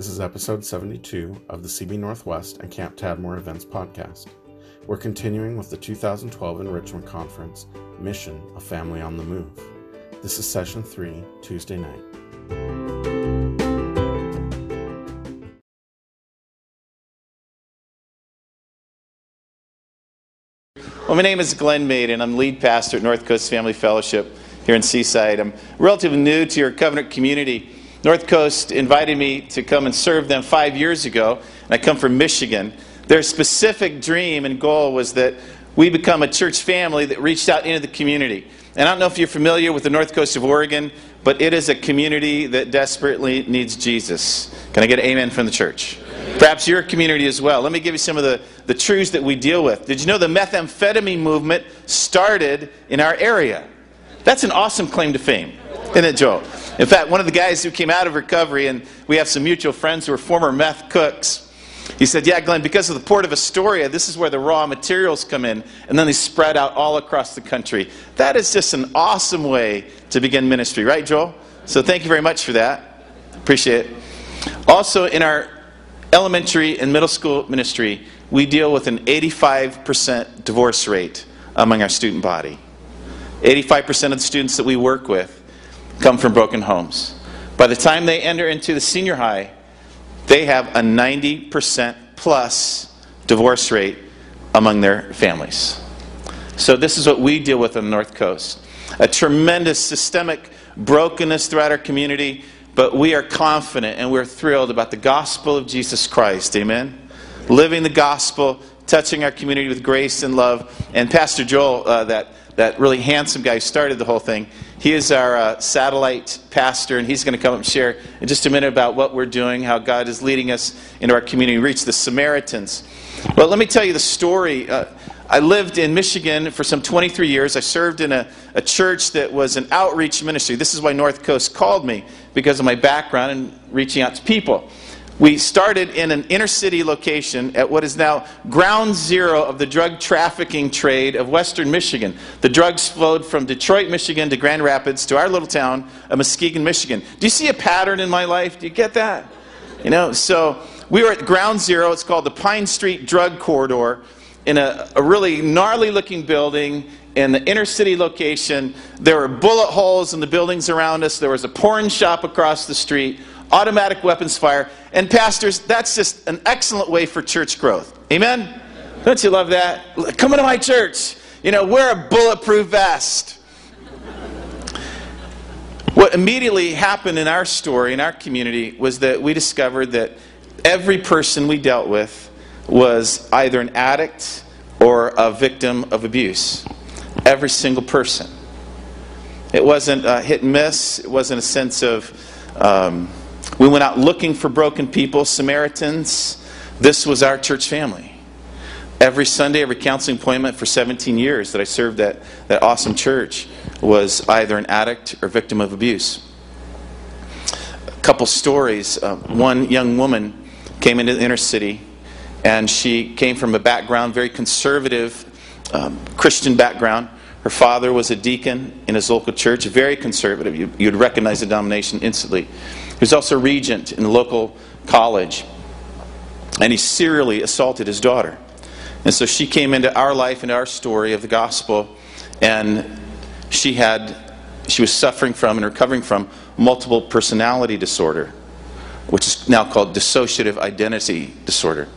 This is episode 72 of the CB Northwest and Camp Tadmor Events podcast. We're continuing with the 2012 Enrichment Conference Mission A Family on the Move. This is session 3, Tuesday night. Well, my name is Glenn Maiden. I'm lead pastor at North Coast Family Fellowship here in Seaside. I'm relatively new to your covenant community. North Coast invited me to come and serve them five years ago, and I come from Michigan. Their specific dream and goal was that we become a church family that reached out into the community. And I don't know if you're familiar with the North Coast of Oregon, but it is a community that desperately needs Jesus. Can I get an amen from the church? Perhaps your community as well. Let me give you some of the, the truths that we deal with. Did you know the methamphetamine movement started in our area? That's an awesome claim to fame, isn't it, Joel? In fact, one of the guys who came out of recovery, and we have some mutual friends who are former meth cooks, he said, Yeah, Glenn, because of the port of Astoria, this is where the raw materials come in, and then they spread out all across the country. That is just an awesome way to begin ministry, right, Joel? So thank you very much for that. Appreciate it. Also, in our elementary and middle school ministry, we deal with an 85% divorce rate among our student body. 85% of the students that we work with come from broken homes. By the time they enter into the senior high, they have a 90% plus divorce rate among their families. So, this is what we deal with on the North Coast a tremendous systemic brokenness throughout our community, but we are confident and we're thrilled about the gospel of Jesus Christ. Amen? Living the gospel, touching our community with grace and love. And Pastor Joel, uh, that that really handsome guy who started the whole thing. He is our uh, satellite pastor, and he's going to come up and share in just a minute about what we're doing, how God is leading us into our community, reach the Samaritans. But let me tell you the story. Uh, I lived in Michigan for some 23 years. I served in a, a church that was an outreach ministry. This is why North Coast called me, because of my background in reaching out to people. We started in an inner city location at what is now ground zero of the drug trafficking trade of western Michigan. The drugs flowed from Detroit, Michigan to Grand Rapids to our little town of Muskegon, Michigan. Do you see a pattern in my life? Do you get that? You know, so we were at ground zero. It's called the Pine Street Drug Corridor in a, a really gnarly looking building in the inner city location. There were bullet holes in the buildings around us. There was a porn shop across the street automatic weapons fire. And, pastors, that's just an excellent way for church growth. Amen? Don't you love that? Come into my church. You know, wear a bulletproof vest. What immediately happened in our story, in our community, was that we discovered that every person we dealt with was either an addict or a victim of abuse. Every single person. It wasn't a hit and miss, it wasn't a sense of. Um, we went out looking for broken people, Samaritans. This was our church family. Every Sunday, every counseling appointment for 17 years that I served at that awesome church was either an addict or victim of abuse. A couple stories. Uh, one young woman came into the inner city, and she came from a background, very conservative um, Christian background. Her father was a deacon in his local church, very conservative. You, would recognize the denomination instantly. He was also regent in the local college. And he serially assaulted his daughter. And so she came into our life, into our story of the gospel, and she had she was suffering from and recovering from multiple personality disorder, which is now called dissociative identity disorder.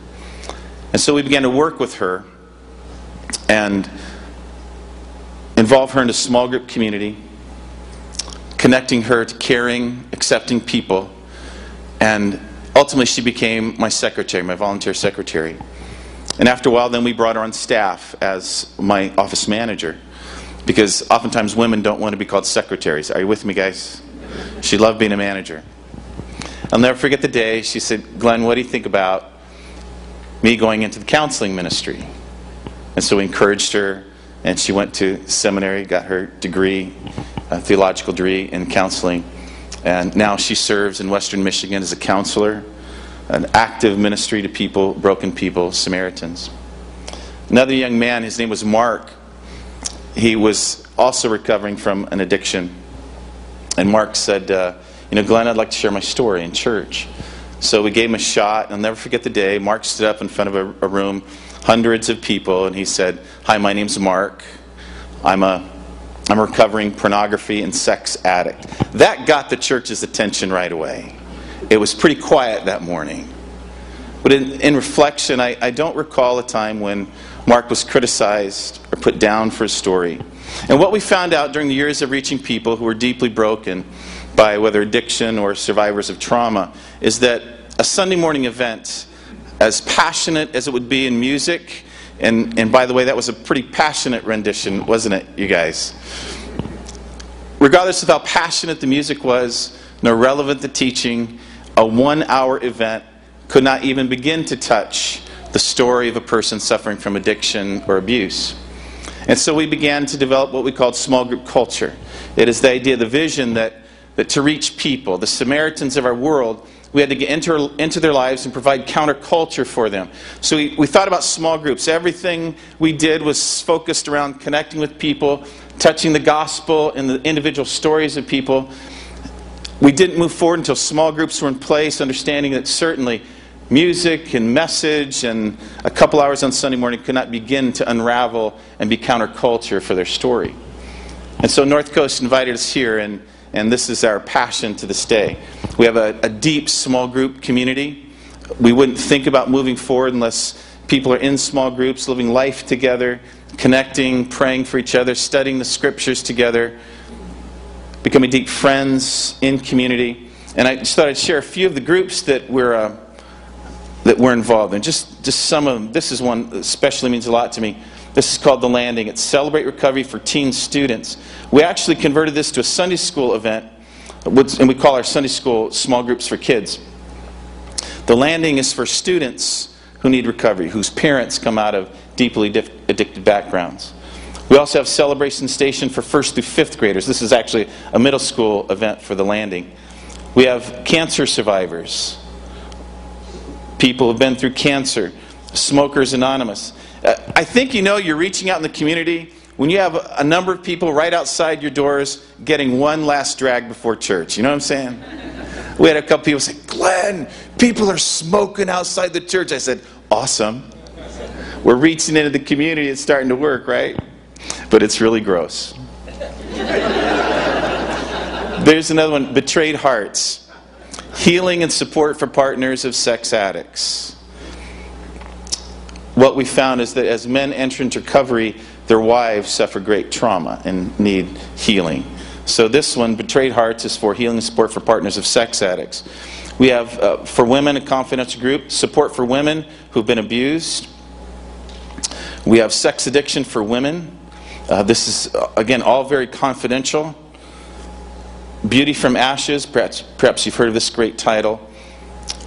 And so we began to work with her and involve her in a small group community connecting her to caring, accepting people. And ultimately, she became my secretary, my volunteer secretary. And after a while, then we brought her on staff as my office manager. Because oftentimes women don't want to be called secretaries. Are you with me, guys? She loved being a manager. I'll never forget the day she said, Glenn, what do you think about me going into the counseling ministry? And so we encouraged her, and she went to seminary, got her degree a theological degree in counseling. And now she serves in Western Michigan as a counselor, an active ministry to people, broken people, Samaritans. Another young man, his name was Mark, he was also recovering from an addiction. And Mark said, uh, You know, Glenn, I'd like to share my story in church. So we gave him a shot. I'll never forget the day. Mark stood up in front of a, a room, hundreds of people, and he said, Hi, my name's Mark. I'm a, I'm a recovering pornography and sex addict. That got the church's attention right away. It was pretty quiet that morning. But in, in reflection, I, I don't recall a time when Mark was criticized or put down for his story. And what we found out during the years of reaching people who were deeply broken by whether addiction or survivors of trauma is that a Sunday morning event, as passionate as it would be in music, and, and by the way, that was a pretty passionate rendition, wasn't it, you guys? Regardless of how passionate the music was, nor relevant the teaching, a one hour event could not even begin to touch the story of a person suffering from addiction or abuse. And so we began to develop what we called small group culture. It is the idea, the vision that, that to reach people, the Samaritans of our world, we had to get into, their lives and provide counterculture for them. So we, we thought about small groups. Everything we did was focused around connecting with people, touching the gospel and the individual stories of people. We didn't move forward until small groups were in place, understanding that certainly music and message and a couple hours on Sunday morning could not begin to unravel and be counterculture for their story. And so North Coast invited us here, and, and this is our passion to this day. We have a, a deep small group community. We wouldn't think about moving forward unless people are in small groups, living life together, connecting, praying for each other, studying the scriptures together, becoming deep friends in community. And I just thought I'd share a few of the groups that we're. Uh, that we're involved in. Just, just some of them. This is one that especially means a lot to me. This is called The Landing. It's Celebrate Recovery for Teen Students. We actually converted this to a Sunday school event, and we call our Sunday school small groups for kids. The Landing is for students who need recovery, whose parents come out of deeply addicted backgrounds. We also have Celebration Station for first through fifth graders. This is actually a middle school event for the landing. We have cancer survivors people who've been through cancer, Smokers Anonymous. Uh, I think you know you're reaching out in the community when you have a number of people right outside your doors getting one last drag before church. You know what I'm saying? We had a couple people say, Glenn, people are smoking outside the church. I said, awesome. We're reaching into the community. It's starting to work, right? But it's really gross. There's another one Betrayed Hearts healing and support for partners of sex addicts. What we found is that as men enter into recovery, their wives suffer great trauma and need healing. So, this one, Betrayed Hearts, is for healing support for partners of sex addicts. We have uh, for women a confidential group, support for women who've been abused. We have sex addiction for women. Uh, this is, uh, again, all very confidential. Beauty from Ashes, perhaps, perhaps you've heard of this great title.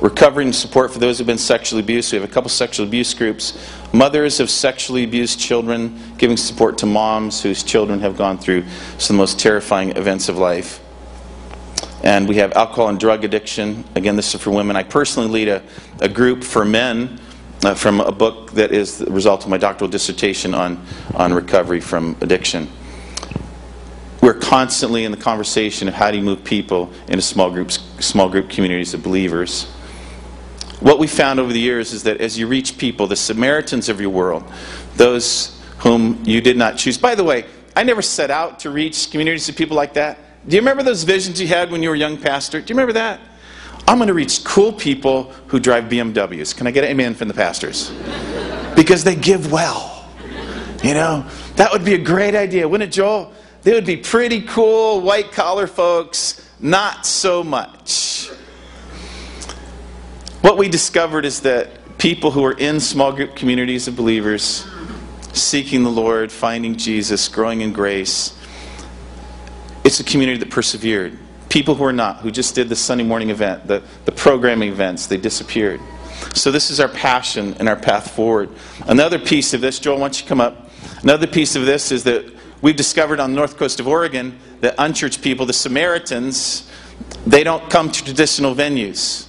Recovering support for those who've been sexually abused. We have a couple sexual abuse groups. Mothers of sexually abused children, giving support to moms whose children have gone through some of the most terrifying events of life. And we have alcohol and drug addiction. Again, this is for women. I personally lead a, a group for men uh, from a book that is the result of my doctoral dissertation on, on recovery from addiction we're constantly in the conversation of how do you move people into small groups, small group communities of believers. What we found over the years is that as you reach people, the Samaritans of your world, those whom you did not choose. By the way, I never set out to reach communities of people like that. Do you remember those visions you had when you were a young pastor? Do you remember that? I'm going to reach cool people who drive BMWs. Can I get an amen from the pastors? Because they give well. You know, that would be a great idea, wouldn't it, Joel? They would be pretty cool white collar folks, not so much. What we discovered is that people who are in small group communities of believers, seeking the Lord, finding Jesus, growing in grace, it's a community that persevered. People who are not, who just did the Sunday morning event, the, the programming events, they disappeared. So, this is our passion and our path forward. Another piece of this, Joel, why don't you come up? Another piece of this is that We've discovered on the north coast of Oregon that unchurched people, the Samaritans, they don't come to traditional venues.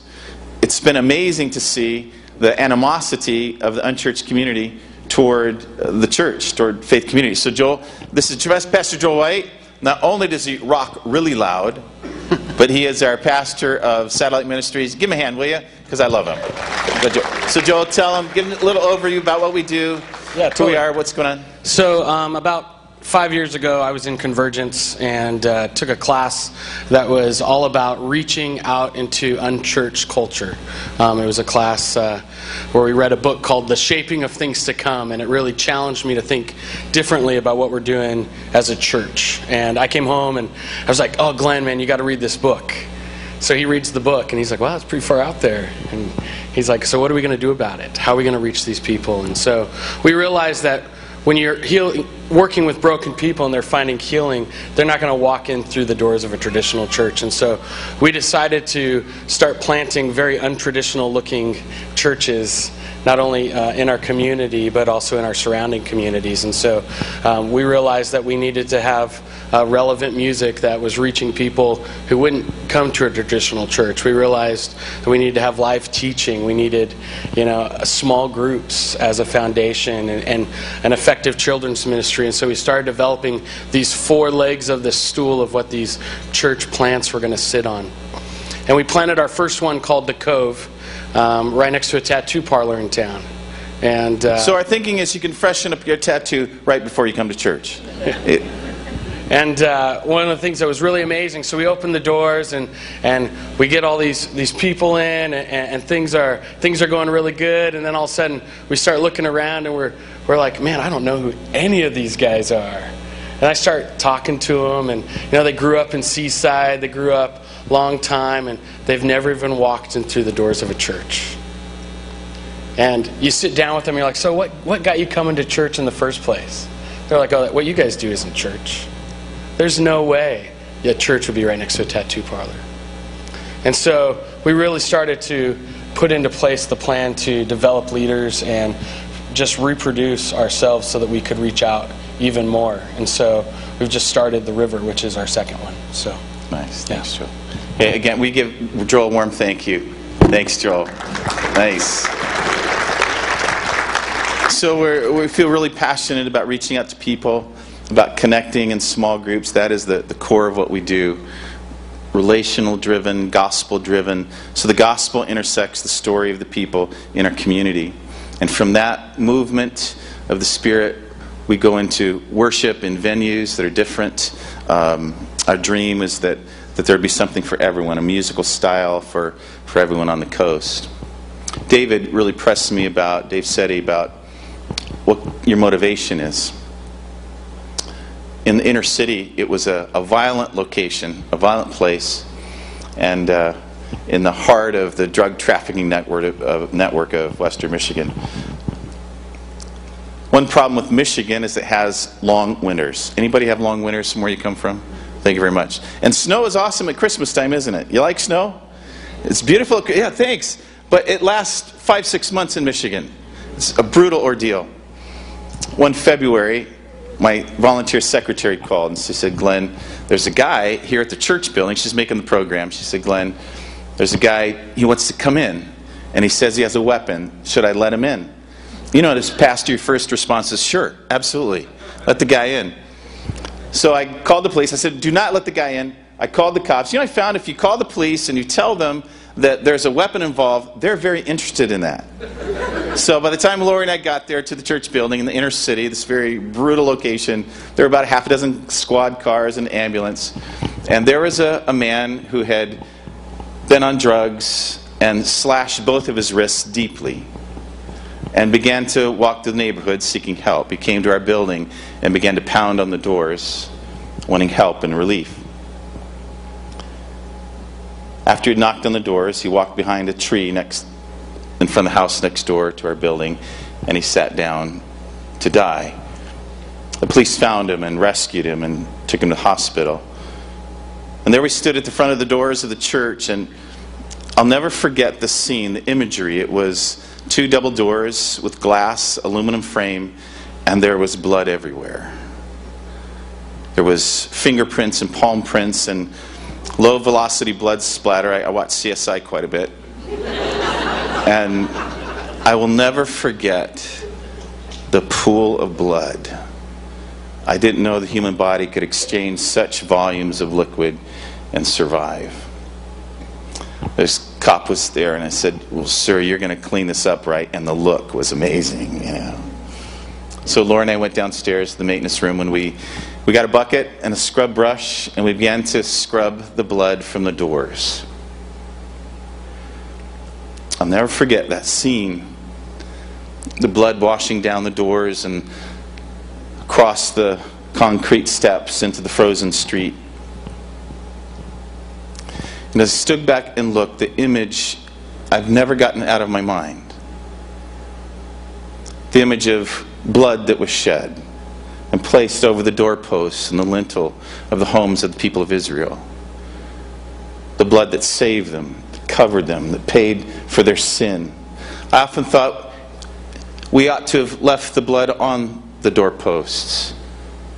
It's been amazing to see the animosity of the unchurched community toward the church, toward faith community. So, Joel, this is Pastor Joel White. Not only does he rock really loud, but he is our pastor of Satellite Ministries. Give him a hand, will you? Because I love him. So, Joel, tell him, give him a little overview about what we do, Yeah, who we are, what's going on. So, um, about five years ago, I was in Convergence and uh, took a class that was all about reaching out into unchurched culture. Um, it was a class uh, where we read a book called The Shaping of Things to Come, and it really challenged me to think differently about what we're doing as a church. And I came home and I was like, oh, Glenn, man, you got to read this book. So he reads the book and he's like, wow, it's pretty far out there. And he's like, so what are we going to do about it? How are we going to reach these people? And so we realized that when you're heal, working with broken people and they're finding healing, they're not going to walk in through the doors of a traditional church. And so we decided to start planting very untraditional looking churches, not only uh, in our community, but also in our surrounding communities. And so um, we realized that we needed to have uh, relevant music that was reaching people who wouldn't come to a traditional church. We realized that we needed to have live teaching. We needed, you know, small groups as a foundation and, and an effective children's ministry. And so we started developing these four legs of the stool of what these church plants were going to sit on. And we planted our first one called The Cove, um, right next to a tattoo parlor in town. And uh, So, our thinking is you can freshen up your tattoo right before you come to church. It- And uh, one of the things that was really amazing, so we open the doors and, and we get all these, these people in, and, and things, are, things are going really good. And then all of a sudden, we start looking around and we're, we're like, man, I don't know who any of these guys are. And I start talking to them, and you know, they grew up in Seaside, they grew up long time, and they've never even walked in through the doors of a church. And you sit down with them, and you're like, so what, what got you coming to church in the first place? They're like, oh, what you guys do isn't church. There's no way a church would be right next to a tattoo parlor. And so we really started to put into place the plan to develop leaders and just reproduce ourselves so that we could reach out even more. And so we've just started the river, which is our second one. So Nice. Yeah. Thanks, Joel. Hey, again, we give Joel a warm thank you. Thanks, Joel. Nice. So we're, we feel really passionate about reaching out to people, about connecting in small groups. That is the, the core of what we do. Relational driven, gospel driven. So the gospel intersects the story of the people in our community. And from that movement of the Spirit, we go into worship in venues that are different. Um, our dream is that, that there'd be something for everyone, a musical style for, for everyone on the coast. David really pressed me about, Dave Setti, about what your motivation is. In the inner city, it was a, a violent location, a violent place, and uh, in the heart of the drug trafficking network of, network of Western Michigan. One problem with Michigan is it has long winters. Anybody have long winters from where you come from? Thank you very much. And snow is awesome at Christmas time, isn't it? You like snow? It's beautiful. Yeah, thanks. But it lasts five, six months in Michigan. It's a brutal ordeal. One February, my volunteer secretary called and she said, Glenn, there's a guy here at the church building. She's making the program. She said, Glenn, there's a guy, he wants to come in, and he says he has a weapon. Should I let him in? You know, as pastor, your first response is, sure, absolutely. Let the guy in. So I called the police. I said, do not let the guy in. I called the cops. You know, I found if you call the police and you tell them that there's a weapon involved, they're very interested in that. So by the time Lori and I got there to the church building in the inner city, this very brutal location, there were about a half a dozen squad cars and ambulance. And there was a, a man who had been on drugs and slashed both of his wrists deeply and began to walk through the neighborhood seeking help. He came to our building and began to pound on the doors, wanting help and relief. After he knocked on the doors, he walked behind a tree next in front of the house next door to our building, and he sat down to die. The police found him and rescued him and took him to the hospital. And there we stood at the front of the doors of the church, and I'll never forget the scene, the imagery. It was two double doors with glass, aluminum frame, and there was blood everywhere. There was fingerprints and palm prints and low velocity blood splatter. I, I watched CSI quite a bit. And I will never forget the pool of blood. I didn't know the human body could exchange such volumes of liquid and survive. this cop was there, and I said, Well, sir, you're going to clean this up, right? And the look was amazing, you know. So Laura and I went downstairs to the maintenance room when we, we got a bucket and a scrub brush, and we began to scrub the blood from the doors. I'll never forget that scene the blood washing down the doors and across the concrete steps into the frozen street. And as I stood back and looked, the image I've never gotten out of my mind the image of blood that was shed and placed over the doorposts and the lintel of the homes of the people of Israel. The blood that saved them, that covered them, that paid for their sin. I often thought we ought to have left the blood on the doorposts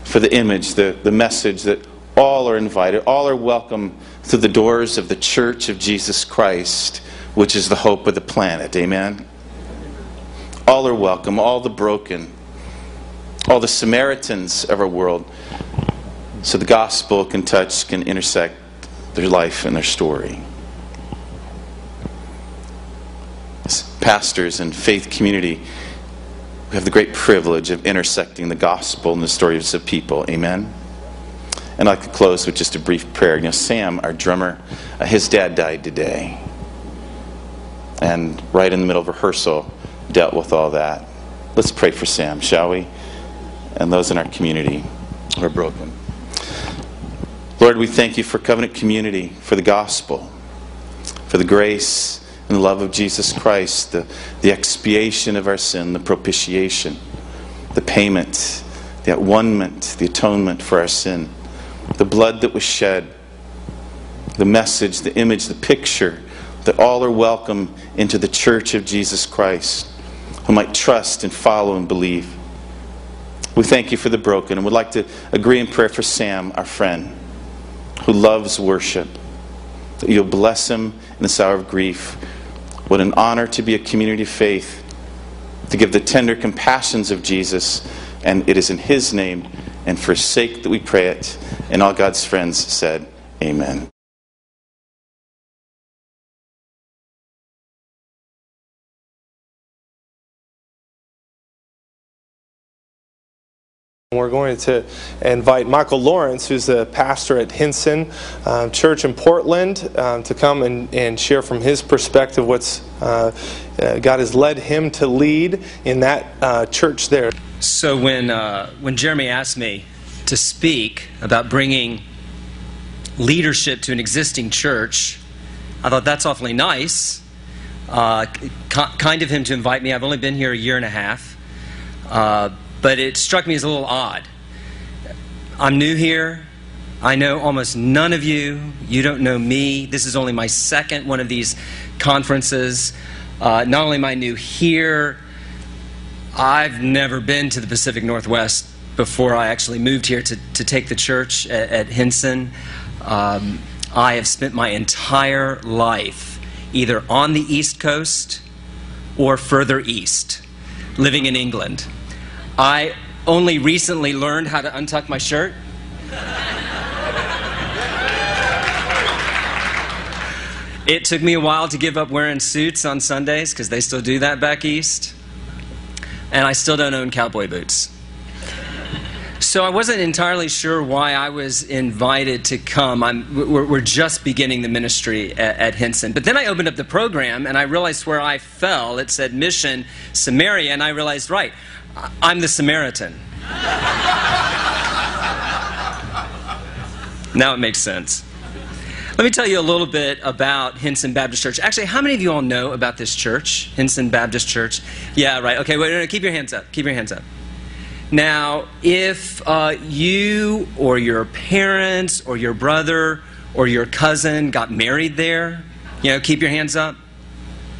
for the image, the, the message that all are invited, all are welcome through the doors of the church of Jesus Christ, which is the hope of the planet. Amen? All are welcome, all the broken, all the Samaritans of our world, so the gospel can touch, can intersect their life and their story. As pastors and faith community, we have the great privilege of intersecting the gospel and the stories of people. Amen? And like to close with just a brief prayer. You know, Sam, our drummer, uh, his dad died today. And right in the middle of rehearsal, dealt with all that. Let's pray for Sam, shall we? And those in our community who are broken. Lord, we thank you for covenant community, for the gospel, for the grace and the love of Jesus Christ, the, the expiation of our sin, the propitiation, the payment, the at the atonement for our sin the blood that was shed, the message, the image, the picture, that all are welcome into the church of Jesus Christ, who might trust and follow and believe. We thank you for the broken and would like to agree in prayer for Sam, our friend, who loves worship, that you'll bless him in this hour of grief. What an honor to be a community of faith, to give the tender compassions of Jesus, and it is in his name and for sake that we pray it. And all God's friends said, Amen. We're going to invite Michael Lawrence, who's the pastor at Hinson um, Church in Portland, um, to come and, and, share from his perspective what's uh, uh, God has led him to lead in that uh, church there. So when uh, when Jeremy asked me to speak about bringing leadership to an existing church, I thought that's awfully nice. Uh, kind of him to invite me. I've only been here a year and a half. But it struck me as a little odd. I'm new here. I know almost none of you. You don't know me. This is only my second one of these conferences. Uh, not only am I new here, I've never been to the Pacific Northwest before I actually moved here to, to take the church at, at Hinson. Um, I have spent my entire life either on the East Coast or further east, living in England. I only recently learned how to untuck my shirt. it took me a while to give up wearing suits on Sundays because they still do that back east. And I still don't own cowboy boots. So I wasn't entirely sure why I was invited to come. We're, we're, just beginning the ministry at, at, Hinson. But then I opened up the program and I realized where I fell. It said Mission Samaria, and I realized, right, I'm the Samaritan. now it makes sense. Let me tell you a little bit about Hinson Baptist Church. Actually, how many of you all know about this church, Hinson Baptist Church? Yeah, right. Okay, wait, no, no, keep your hands up. Keep your hands up. Now, if uh, you or your parents or your brother or your cousin got married there, you know, keep your hands up.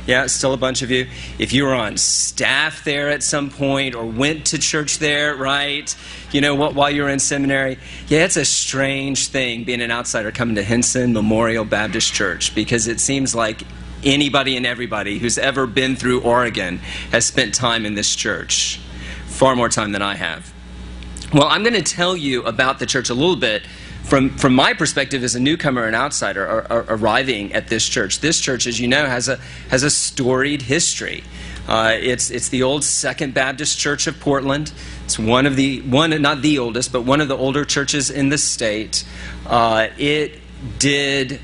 Yeah, still a bunch of you. If you were on staff there at some point or went to church there, right? You know what, while you were in seminary? Yeah, it's a strange thing being an outsider coming to Hinson Memorial Baptist Church because it seems like anybody and everybody who's ever been through Oregon has spent time in this church. Far more time than I have. Well, I'm going to tell you about the church a little bit from, from my perspective as a newcomer and outsider are, are arriving at this church, this church, as you know, has a, has a storied history. Uh, it's, it's the old Second Baptist Church of Portland. It's one of the, one, not the oldest, but one of the older churches in the state. Uh, it did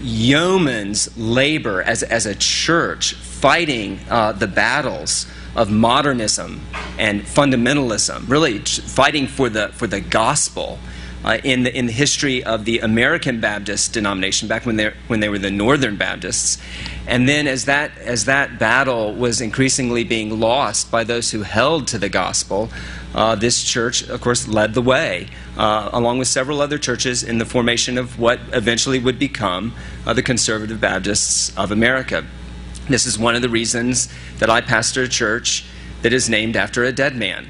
yeoman's labor as, as a church fighting uh, the battles of modernism and fundamentalism, really fighting for the, for the gospel uh, in, the, in the history of the American Baptist denomination back when, they when they were the Northern Baptists. And then as that, as that battle was increasingly being lost by those who held to the gospel, uh, this church, of course, led the way, uh, along with several other churches, in the formation of what eventually would become uh, the Conservative Baptists of America. This is one of the reasons that I pastor a church that is named after a dead man.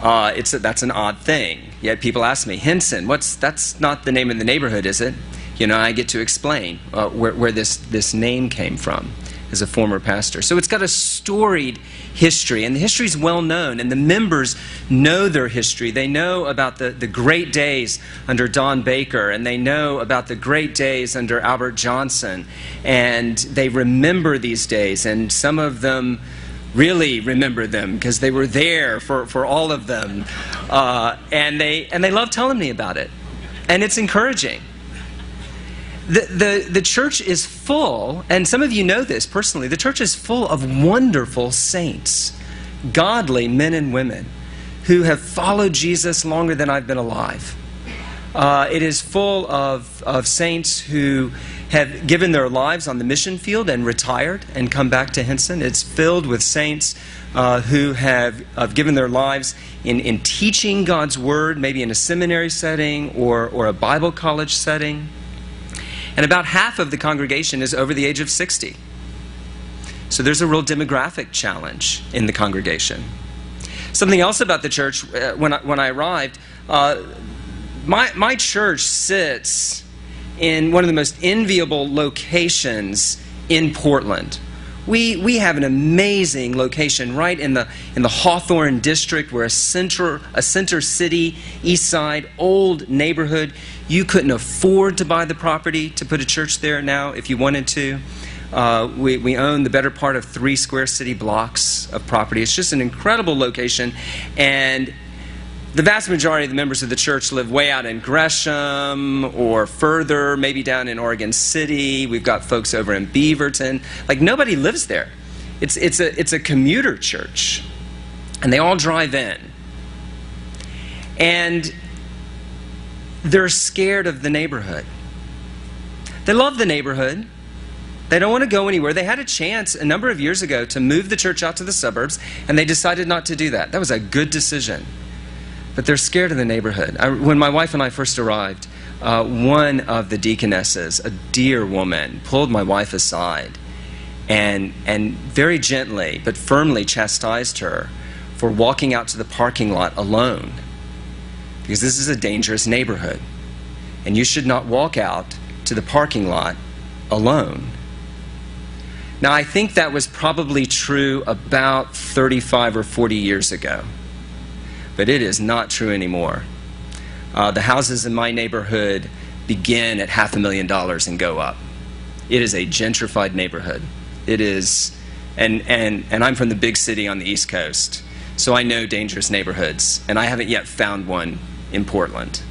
Uh, it's a, that's an odd thing. Yet people ask me, Hinson, what's that's not the name of the neighborhood, is it? You know, I get to explain uh, where, where this, this name came from as a former pastor. So it's got a storied history, and the history is well known, and the members know their history. They know about the, the great days under Don Baker, and they know about the great days under Albert Johnson, and they remember these days, and some of them really remember them because they were there for, for all of them. Uh, and, they, and they love telling me about it. And it's encouraging. The, the, the church is full, and some of you know this personally, the church is full of wonderful saints, godly men and women who have followed Jesus longer than I've been alive. Uh, it is full of, of saints who have given their lives on the mission field and retired and come back to Hinson. It's filled with saints uh, who have, have given their lives in, in teaching God's Word, maybe in a seminary setting or, or a Bible college setting. And about half of the congregation is over the age of 60. So there's a real demographic challenge in the congregation. Something else about the church, uh, when, I, when I arrived, uh, my, my church sits in one of the most enviable locations in Portland. We, we have an amazing location right in the, in the Hawthorne district. We're a center, a center city, east side, old neighborhood. You couldn't afford to buy the property to put a church there now if you wanted to. Uh, we, we own the better part of three square city blocks of property. It's just an incredible location. And the vast majority of the members of the church live way out in Gresham or further, maybe down in Oregon City. We've got folks over in Beaverton. Like nobody lives there. It's, it's, a, it's a commuter church. And they all drive in. And they're scared of the neighborhood. They love the neighborhood. They don't want to go anywhere. They had a chance a number of years ago to move the church out to the suburbs, and they decided not to do that. That was a good decision but they're scared of the neighborhood. I, when my wife and I first arrived, uh, one of the deaconesses, a dear woman, pulled my wife aside and, and very gently but firmly chastised her for walking out to the parking lot alone. Because this is a dangerous neighborhood. And you should not walk out to the parking lot alone. Now, I think that was probably true about 35 or 40 years ago but it is not true anymore. Uh, the houses in my neighborhood begin at half a million dollars and go up. It is a gentrified neighborhood. It is, and, and, and I'm from the big city on the East Coast, so I know dangerous neighborhoods, and I haven't yet found one in Portland.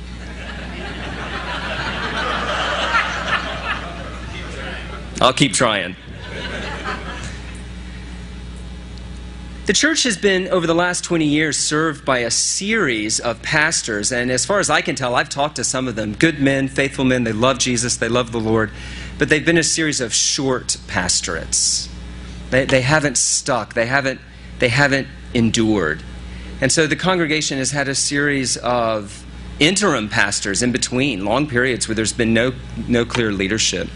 I'll keep trying. The church has been, over the last 20 years, served by a series of pastors. And as far as I can tell, I've talked to some of them good men, faithful men. They love Jesus, they love the Lord. But they've been a series of short pastorates. They, they haven't stuck, they haven't, they haven't endured. And so the congregation has had a series of interim pastors in between, long periods where there's been no, no clear leadership.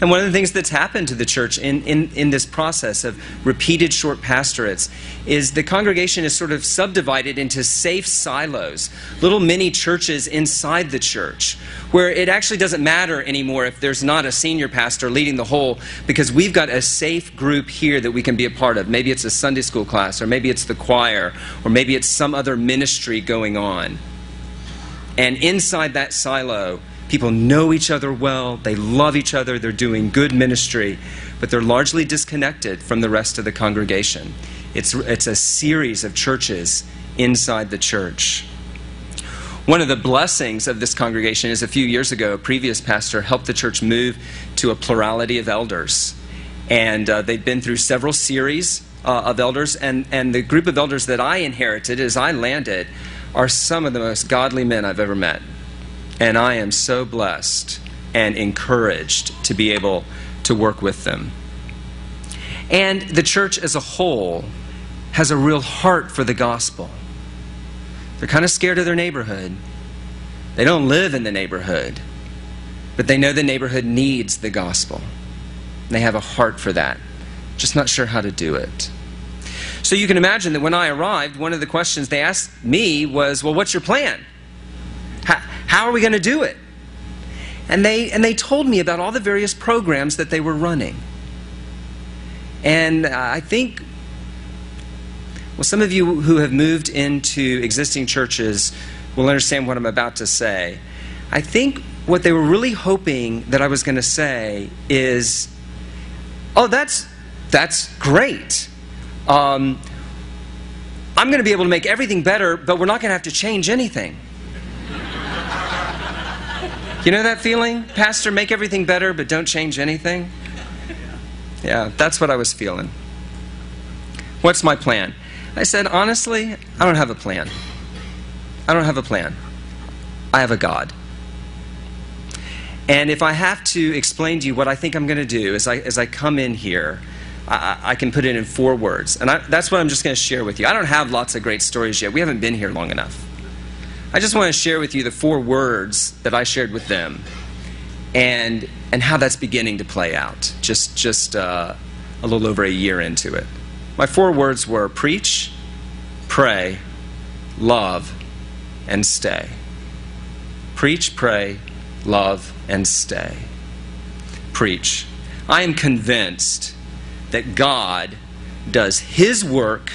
And one of the things that's happened to the church in, in, in this process of repeated short pastorates is the congregation is sort of subdivided into safe silos, little mini churches inside the church, where it actually doesn't matter anymore if there's not a senior pastor leading the whole, because we've got a safe group here that we can be a part of. Maybe it's a Sunday school class, or maybe it's the choir, or maybe it's some other ministry going on. And inside that silo, people know each other well, they love each other, they're doing good ministry, but they're largely disconnected from the rest of the congregation. It's, it's a series of churches inside the church. One of the blessings of this congregation is a few years ago, a previous pastor helped the church move to a plurality of elders. And uh, they've been through several series uh, of elders, and, and the group of elders that I inherited as I landed are some of the most godly men I've ever met. And I am so blessed and encouraged to be able to work with them. And the church as a whole has a real heart for the gospel. They're kind of scared of their neighborhood. They don't live in the neighborhood, but they know the neighborhood needs the gospel. They have a heart for that, just not sure how to do it. So you can imagine that when I arrived, one of the questions they asked me was, Well, what's your plan? How, are we going to do it? And they, and they told me about all the various programs that they were running. And I think well, some of you who have moved into existing churches will understand what I'm about to say. I think what they were really hoping that I was going to say is, oh, that's, that's great. Um, I'm going to be able to make everything better, but we're not going to have to change anything. You know that feeling? Pastor, make everything better, but don't change anything? Yeah, that's what I was feeling. What's my plan? I said, honestly, I don't have a plan. I don't have a plan. I have a God. And if I have to explain to you what I think I'm going to do as I, as I come in here, I, I can put it in four words. And I, that's what I'm just going to share with you. I don't have lots of great stories yet. We haven't been here long enough. I just want to share with you the four words that I shared with them and, and how that's beginning to play out, just, just uh, a little over a year into it. My four words were preach, pray, love, and stay. Preach, pray, love, and stay. Preach. I am convinced that God does His work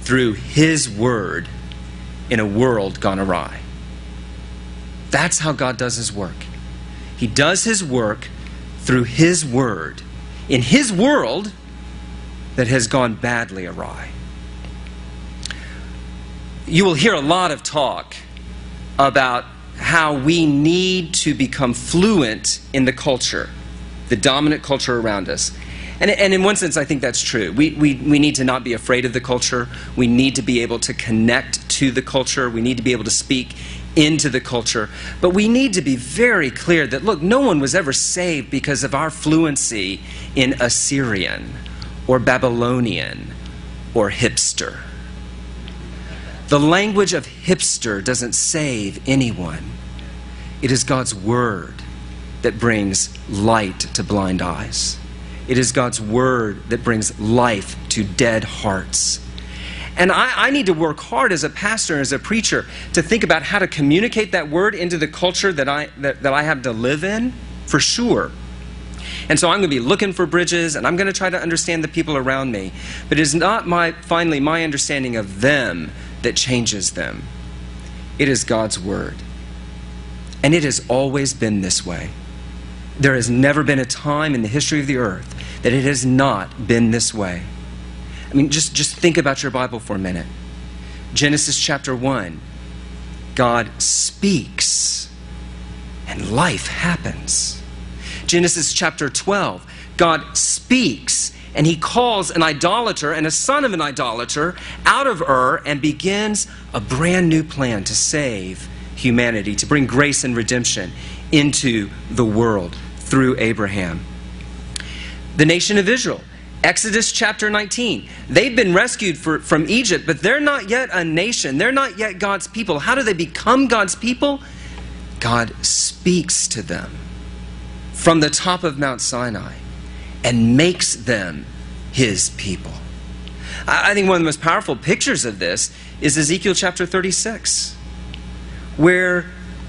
through His Word in a world gone awry. That's how God does His work. He does His work through His Word. In His world, that has gone badly awry. You will hear a lot of talk about how we need to become fluent in the culture, the dominant culture around us. And, and in one sense, I think that's true. We, we, we need to not be afraid of the culture. We need to be able to connect to the culture. We need to be able to speak into the culture. But we need to be very clear that, look, no one was ever saved because of our fluency in Assyrian or Babylonian or hipster. The language of hipster doesn't save anyone. It is God's word that brings light to blind eyes. It is God's word that brings life to dead hearts. And I, I, need to work hard as a pastor, as a preacher, to think about how to communicate that word into the culture that I, that, that I have to live in, for sure. And so I'm going to be looking for bridges and I'm going to try to understand the people around me. But it is not my, finally my understanding of them that changes them. It is God's Word. And it has always been this way. There has never been a time in the history of the earth that it has not been this way. I mean, just, just think about your Bible for a minute. Genesis chapter 1 God speaks, and life happens. Genesis chapter 12, God speaks and he calls an idolater and a son of an idolater out of Ur and begins a brand new plan to save humanity, to bring grace and redemption into the world through Abraham. The nation of Israel, Exodus chapter 19. They've been rescued for, from Egypt, but they're not yet a nation. They're not yet God's people. How do they become God's people? God speaks to them from the top of Mount Sinai and makes them his people. I think one of the most powerful pictures of this is Ezekiel chapter 36, where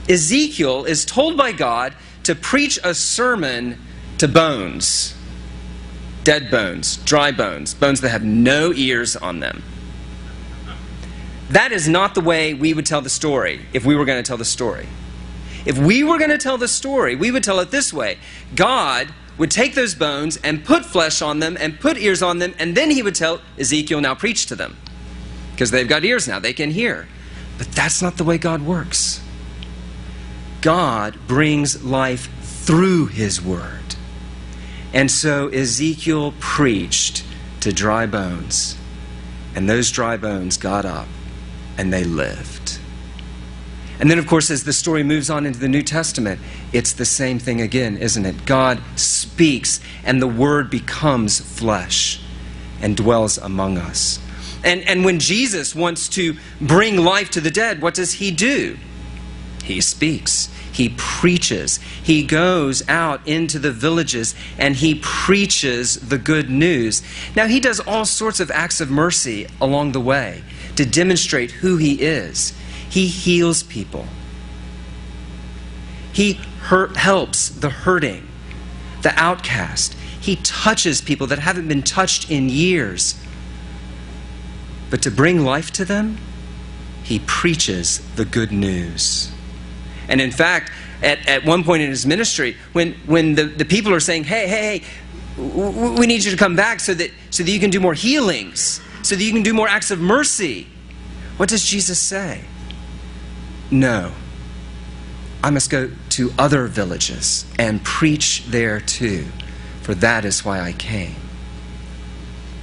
Ezekiel is told by God to preach a sermon to bones, dead bones, dry bones, bones that have no ears on them. that is not the way we would tell the story if we were going to tell the story. If we were going to tell the story, we would tell it this way God would take those bones and put flesh on them and put ears on them, and then he would tell Ezekiel, now preach to them. Because they've got ears now, they can hear. But that's not the way God works. God brings life through his word. And so Ezekiel preached to dry bones, and those dry bones got up and they lived. And then, of course, as the story moves on into the New Testament, it's the same thing again, isn't it? God speaks, and the Word becomes flesh and dwells among us. And, and when Jesus wants to bring life to the dead, what does he do? He speaks. He preaches. He goes out into the villages and he preaches the good news. Now, he does all sorts of acts of mercy along the way to demonstrate who he is. He heals people, he hurt, helps the hurting, the outcast. He touches people that haven't been touched in years. But to bring life to them, he preaches the good news. And in fact, at, at one point in his ministry, when, when the, the people are saying, hey, hey, hey, we need you to come back so that, so that you can do more healings, so that you can do more acts of mercy. What does Jesus say? No. I must go to other villages and preach there too, for that is why I came.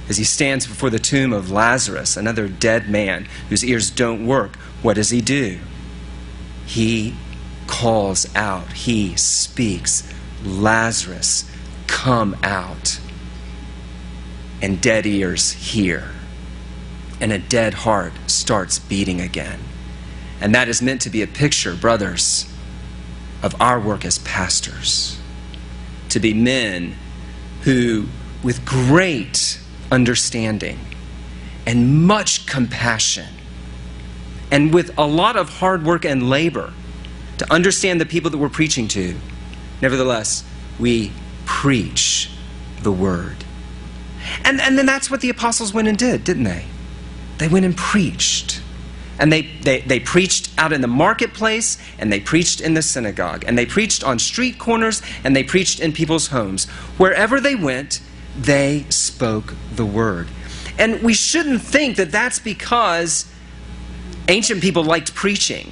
As he stands before the tomb of Lazarus, another dead man whose ears don't work, what does he do? He calls out, he speaks, Lazarus, come out. And dead ears hear and a dead heart starts beating again. And that is meant to be a picture, brothers, of our work as pastors. To be men who, with great understanding and much compassion, and with a lot of hard work and labor to understand the people that we're preaching to, nevertheless, we preach the word. And, and then that's what the apostles went and did, didn't they? They went and preached. And they, they, they preached out in the marketplace, and they preached in the synagogue, and they preached on street corners, and they preached in people's homes. Wherever they went, they spoke the word. And we shouldn't think that that's because ancient people liked preaching.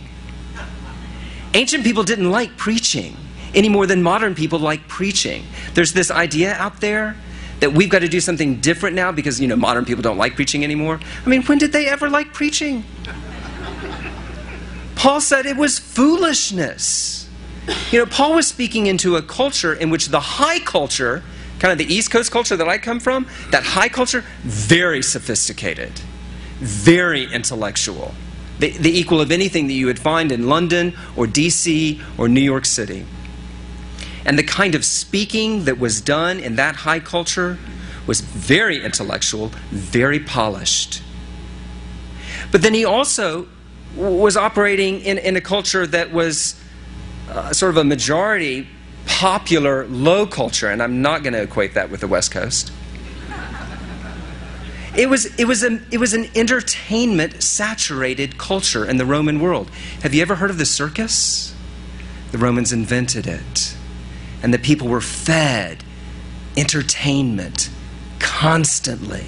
Ancient people didn't like preaching any more than modern people like preaching. There's this idea out there that we've got to do something different now because, you know, modern people don't like preaching anymore. I mean, when did they ever like preaching? Paul said it was foolishness. You know, Paul was speaking into a culture in which the high culture, kind of the East Coast culture that I come from, that high culture, very sophisticated, very intellectual, the, the equal of anything that you would find in London or DC or New York City. And the kind of speaking that was done in that high culture was very intellectual, very polished. But then he also was operating in, in a culture that was uh, sort of a majority popular low culture, and I'm not going to equate that with the West Coast. It was, it, was a, it was an entertainment saturated culture in the Roman world. Have you ever heard of the circus? The Romans invented it and the people were fed entertainment constantly.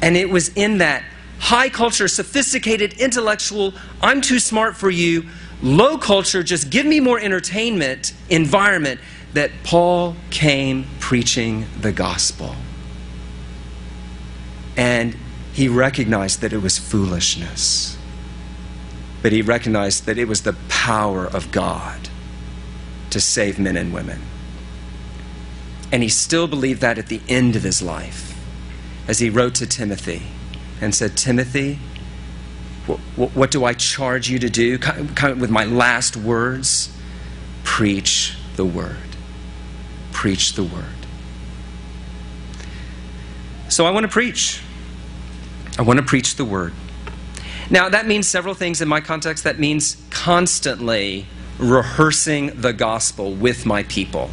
And it was in that high culture, sophisticated, intellectual, I'm too smart for you, low culture, just give me more entertainment environment that Paul came preaching the gospel. And he recognized that it was foolishness, but he recognized that it was the power of God to save men and women. And he still believed that at the end of his life, as he wrote to Timothy and said, Timothy, what, what do I charge you to do? Kind of with my last words, preach the word. Preach the word. So I want to preach. I want to preach the word. Now, that means several things in my context. That means constantly rehearsing the gospel with my people.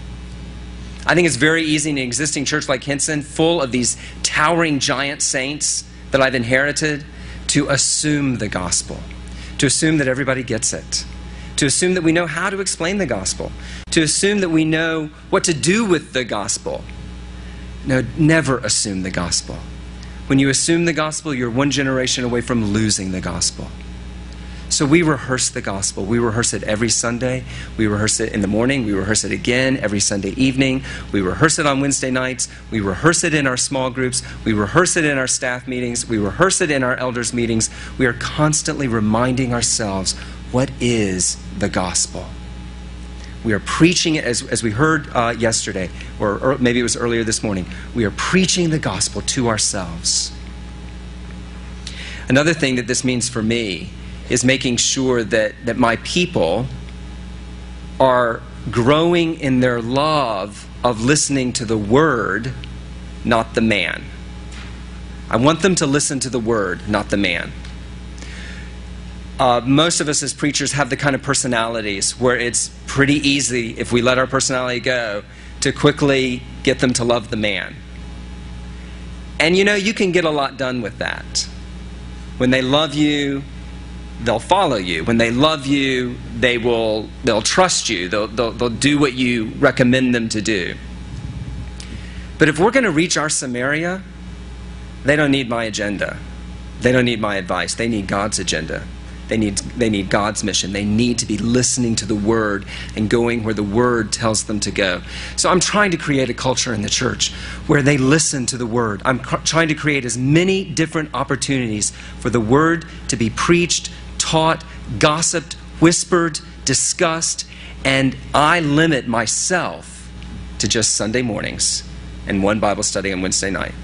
I think it's very easy in an existing church like Hinson, full of these towering giant saints that I've inherited, to assume the gospel, to assume that everybody gets it, to assume that we know how to explain the gospel, to assume that we know what to do with the gospel. No, never assume the gospel. When you assume the gospel, you're one generation away from losing the gospel. So we rehearse the gospel. We rehearse it every Sunday. We rehearse it in the morning. We rehearse it again every Sunday evening. We rehearse it on Wednesday nights. We rehearse it in our small groups. We rehearse it in our staff meetings. We rehearse it in our elders' meetings. We are constantly reminding ourselves what is the gospel. We are preaching it, as, as we heard uh, yesterday, or, or maybe it was earlier this morning. We are preaching the gospel to ourselves. Another thing that this means for me is making sure that, that my people are growing in their love of listening to the word, not the man. I want them to listen to the word, not the man. Uh, most of us as preachers have the kind of personalities where it's pretty easy, if we let our personality go, to quickly get them to love the man. And you know, you can get a lot done with that. When they love you, they'll follow you. When they love you, they will they'll trust you. They'll, they'll, they'll do what you recommend them to do. But if we're going to reach our Samaria, they don't need my agenda. They don't need my advice. They need God's agenda. They need, they need God's mission. They need to be listening to the Word and going where the Word tells them to go. So I'm trying to create a culture in the church where they listen to the Word. I'm cr- trying to create as many different opportunities for the Word to be preached, taught, gossiped, whispered, discussed, and I limit myself to just Sunday mornings and one Bible study on Wednesday night.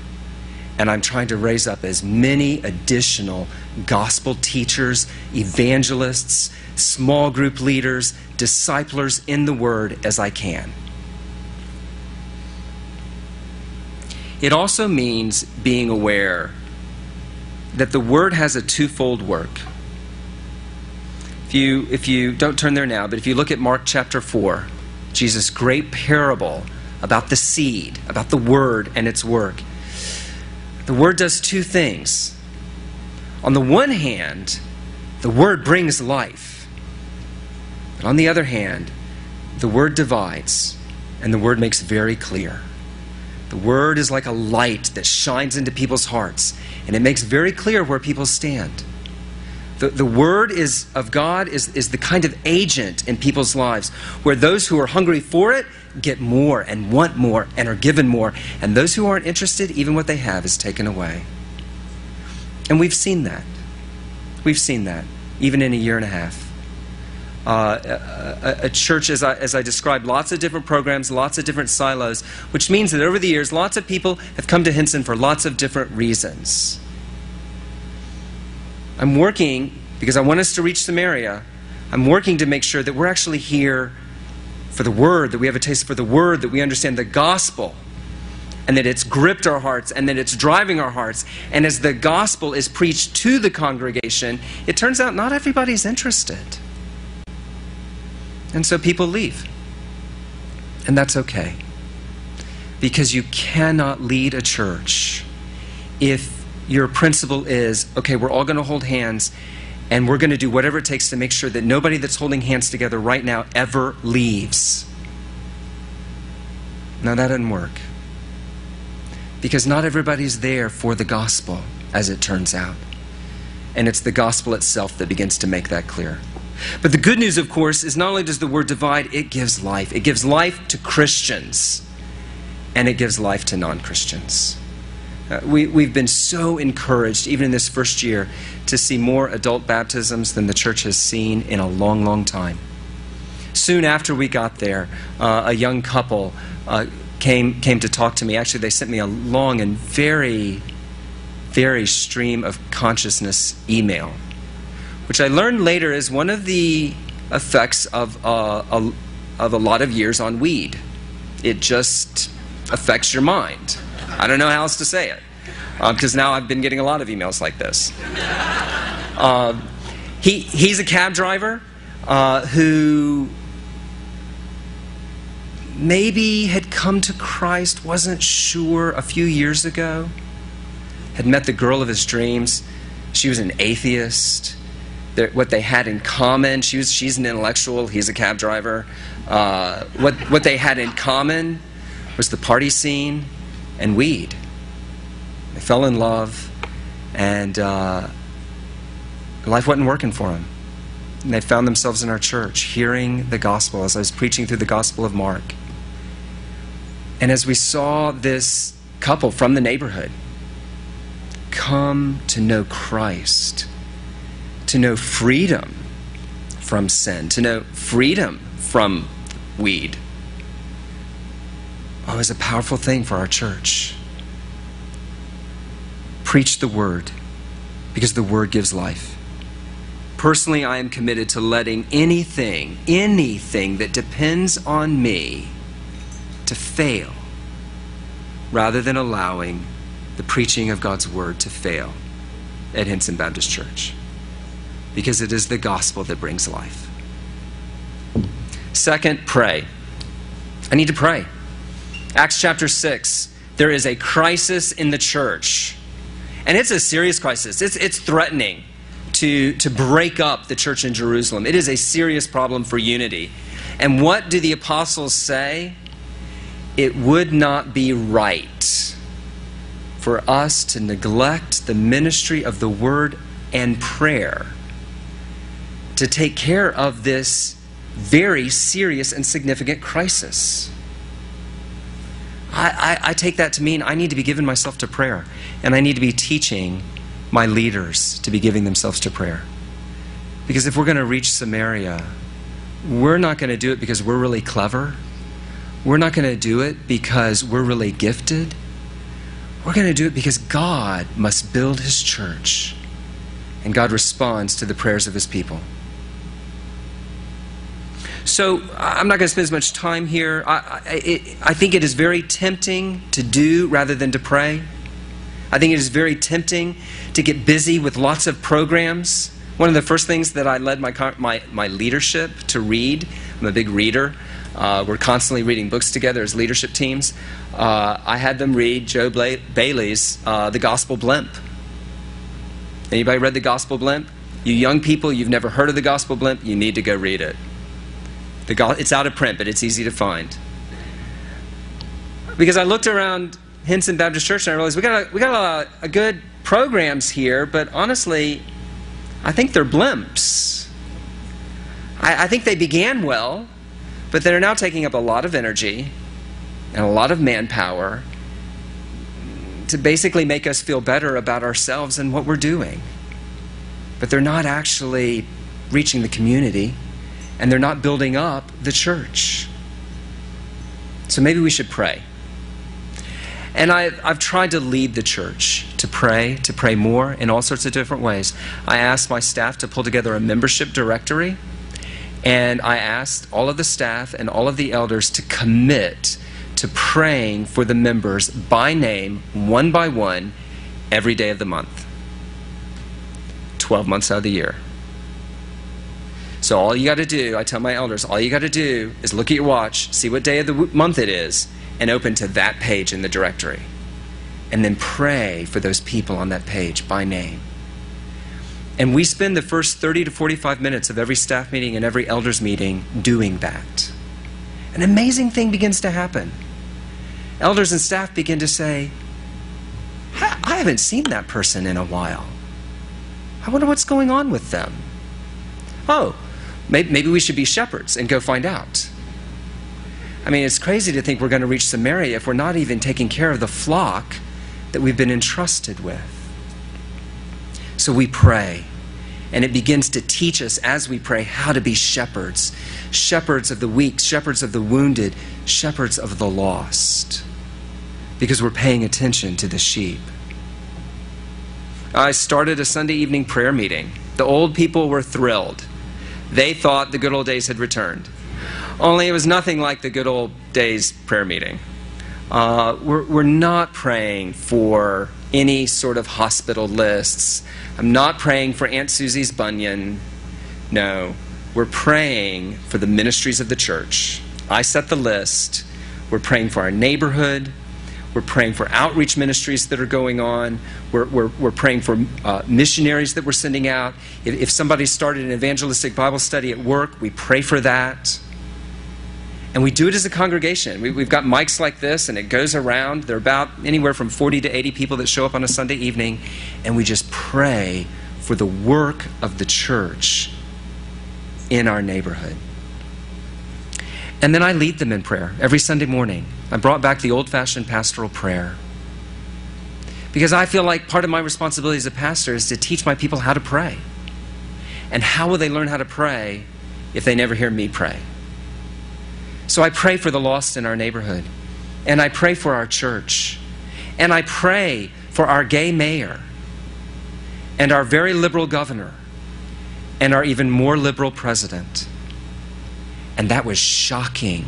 And I'm trying to raise up as many additional gospel teachers, evangelists, small group leaders, disciplers in the Word as I can. It also means being aware that the Word has a twofold work. If you, if you don't turn there now, but if you look at Mark chapter 4, Jesus' great parable about the seed, about the Word and its work, the Word does two things. On the one hand, the Word brings life. But on the other hand, the Word divides, and the Word makes very clear. The Word is like a light that shines into people's hearts, and it makes very clear where people stand. The, the Word is, of God is, is the kind of agent in people's lives where those who are hungry for it get more and want more and are given more, and those who aren't interested, even what they have is taken away. And we've seen that. We've seen that, even in a year and a half. Uh, a, a, church, as I, as I described, lots of different programs, lots of different silos, which means that over the years, lots of people have come to Hinson for lots of different reasons. I'm working, because I want us to reach Samaria, I'm working to make sure that we're actually here for the Word, that we have a taste for the Word, that we understand the gospel and that it's gripped our hearts and that it's driving our hearts. And as the gospel is preached to the congregation, it turns out not everybody's interested. And so people leave. And that's okay. Because you cannot lead a church if your principle is okay, we're all going to hold hands and we're going to do whatever it takes to make sure that nobody that's holding hands together right now ever leaves. Now, that doesn't work because not everybody's there for the gospel, as it turns out. And it's the gospel itself that begins to make that clear. But the good news, of course, is not only does the word divide, it gives life. It gives life to Christians, and it gives life to non Christians. Uh, we, we've been so encouraged, even in this first year, to see more adult baptisms than the church has seen in a long, long time. Soon after we got there, uh, a young couple uh, came, came to talk to me. Actually, they sent me a long and very, very stream of consciousness email, which I learned later is one of the effects of, uh, a, of a lot of years on weed. It just affects your mind. I don't know how else to say it, because uh, now I've been getting a lot of emails like this. Uh, he, he's a cab driver uh, who maybe had come to Christ, wasn't sure a few years ago, had met the girl of his dreams, She was an atheist. They're, what they had in common, she was, she's an intellectual, he's a cab driver. Uh, what, what they had in common was the party scene and weed. They fell in love, and uh, life wasn't working for them. And they found themselves in our church hearing the gospel as I was preaching through the gospel of Mark. And as we saw this couple from the neighborhood come to know Christ, to know freedom from sin, to know freedom from weed, oh, it was a powerful thing for our church. Preach the word because the word gives life. Personally, I am committed to letting anything, anything that depends on me to fail rather than allowing the preaching of God's word to fail at Hinson Baptist Church because it is the gospel that brings life. Second, pray. I need to pray. Acts chapter 6, there is a crisis in the church. And it's a serious crisis, it's, it's threatening to, to break up the church in Jerusalem. It is a serious problem for unity. And what do the apostles say? It would not be right for us to neglect the ministry of the word and prayer to take care of this very serious and significant crisis. I, I, I, take that to mean I need to be giving myself to prayer, and I need to be teaching my leaders to be giving themselves to prayer. Because if we're going to reach Samaria, we're not going to do it because we're really clever. We're not going to do it because we're really gifted. We're going to do it because God must build his church. And God responds to the prayers of his people. So I'm not going to spend as much time here. I, I, it, I think it is very tempting to do rather than to pray. I think it is very tempting to get busy with lots of programs. One of the first things that I led my, my, my leadership to read, I'm a big reader. Uh, we're constantly reading books together as leadership teams. Uh, I had them read Joe Bla- Bayly's uh, The Gospel Blimp. Anybody read The Gospel Blimp? You young people, you've never heard of The Gospel Blimp, you need to go read it. Go- it's out of print, but it's easy to find. Because I looked around Hinson Baptist Church, and I realized we got a, we got a, a good programs here, but honestly, I think they're blimps. I, I think they began well, but they're now taking up a lot of energy and a lot of manpower to basically make us feel better about ourselves and what we're doing. But they're not actually reaching the community, and they're not building up the church. So maybe we should pray. And I, I've tried to lead the church to pray, to pray more in all sorts of different ways. I asked my staff to pull together a membership directory, and I asked all of the staff and all of the elders to commit to praying for the members by name, one by one, every day of the month. 12 months out of the year. So all you got to do, I tell my elders, all you got to do is look at your watch, see what day of the month it is, and open to that page in the directory. And then pray for those people on that page by name. And we spend the first 30 to 45 minutes of every staff meeting and every elders meeting doing that. An amazing thing begins to happen. Elders and staff begin to say, I haven't seen that person in a while. I wonder what's going on with them. Oh, maybe we should be shepherds and go find out. I mean, it's crazy to think we're going to reach Samaria if we're not even taking care of the flock that we've been entrusted with. So we pray, and it begins to teach us as we pray how to be shepherds shepherds of the weak, shepherds of the wounded, shepherds of the lost, because we're paying attention to the sheep. I started a Sunday evening prayer meeting. The old people were thrilled. They thought the good old days had returned. Only it was nothing like the good old days prayer meeting. Uh, we're, we're not praying for any sort of hospital lists. I'm not praying for Aunt Susie's bunion. No, we're praying for the ministries of the church. I set the list. We're praying for our neighborhood. We're praying for outreach ministries that are going on. We're, we're, we're praying for uh, missionaries that we're sending out. If, if somebody started an evangelistic Bible study at work, we pray for that. And we do it as a congregation. We, have got mics like this, and it goes around. There are about anywhere from 40 to 80 people that show up on a Sunday evening, and we just pray for the work of the church in our neighborhood. And then I lead them in prayer every Sunday morning. I brought back the old fashioned pastoral prayer. Because I feel like part of my responsibility as a pastor is to teach my people how to pray. And how will they learn how to pray if they never hear me pray? So I pray for the lost in our neighborhood. And I pray for our church. And I pray for our gay mayor and our very liberal governor and our even more liberal president. And that was shocking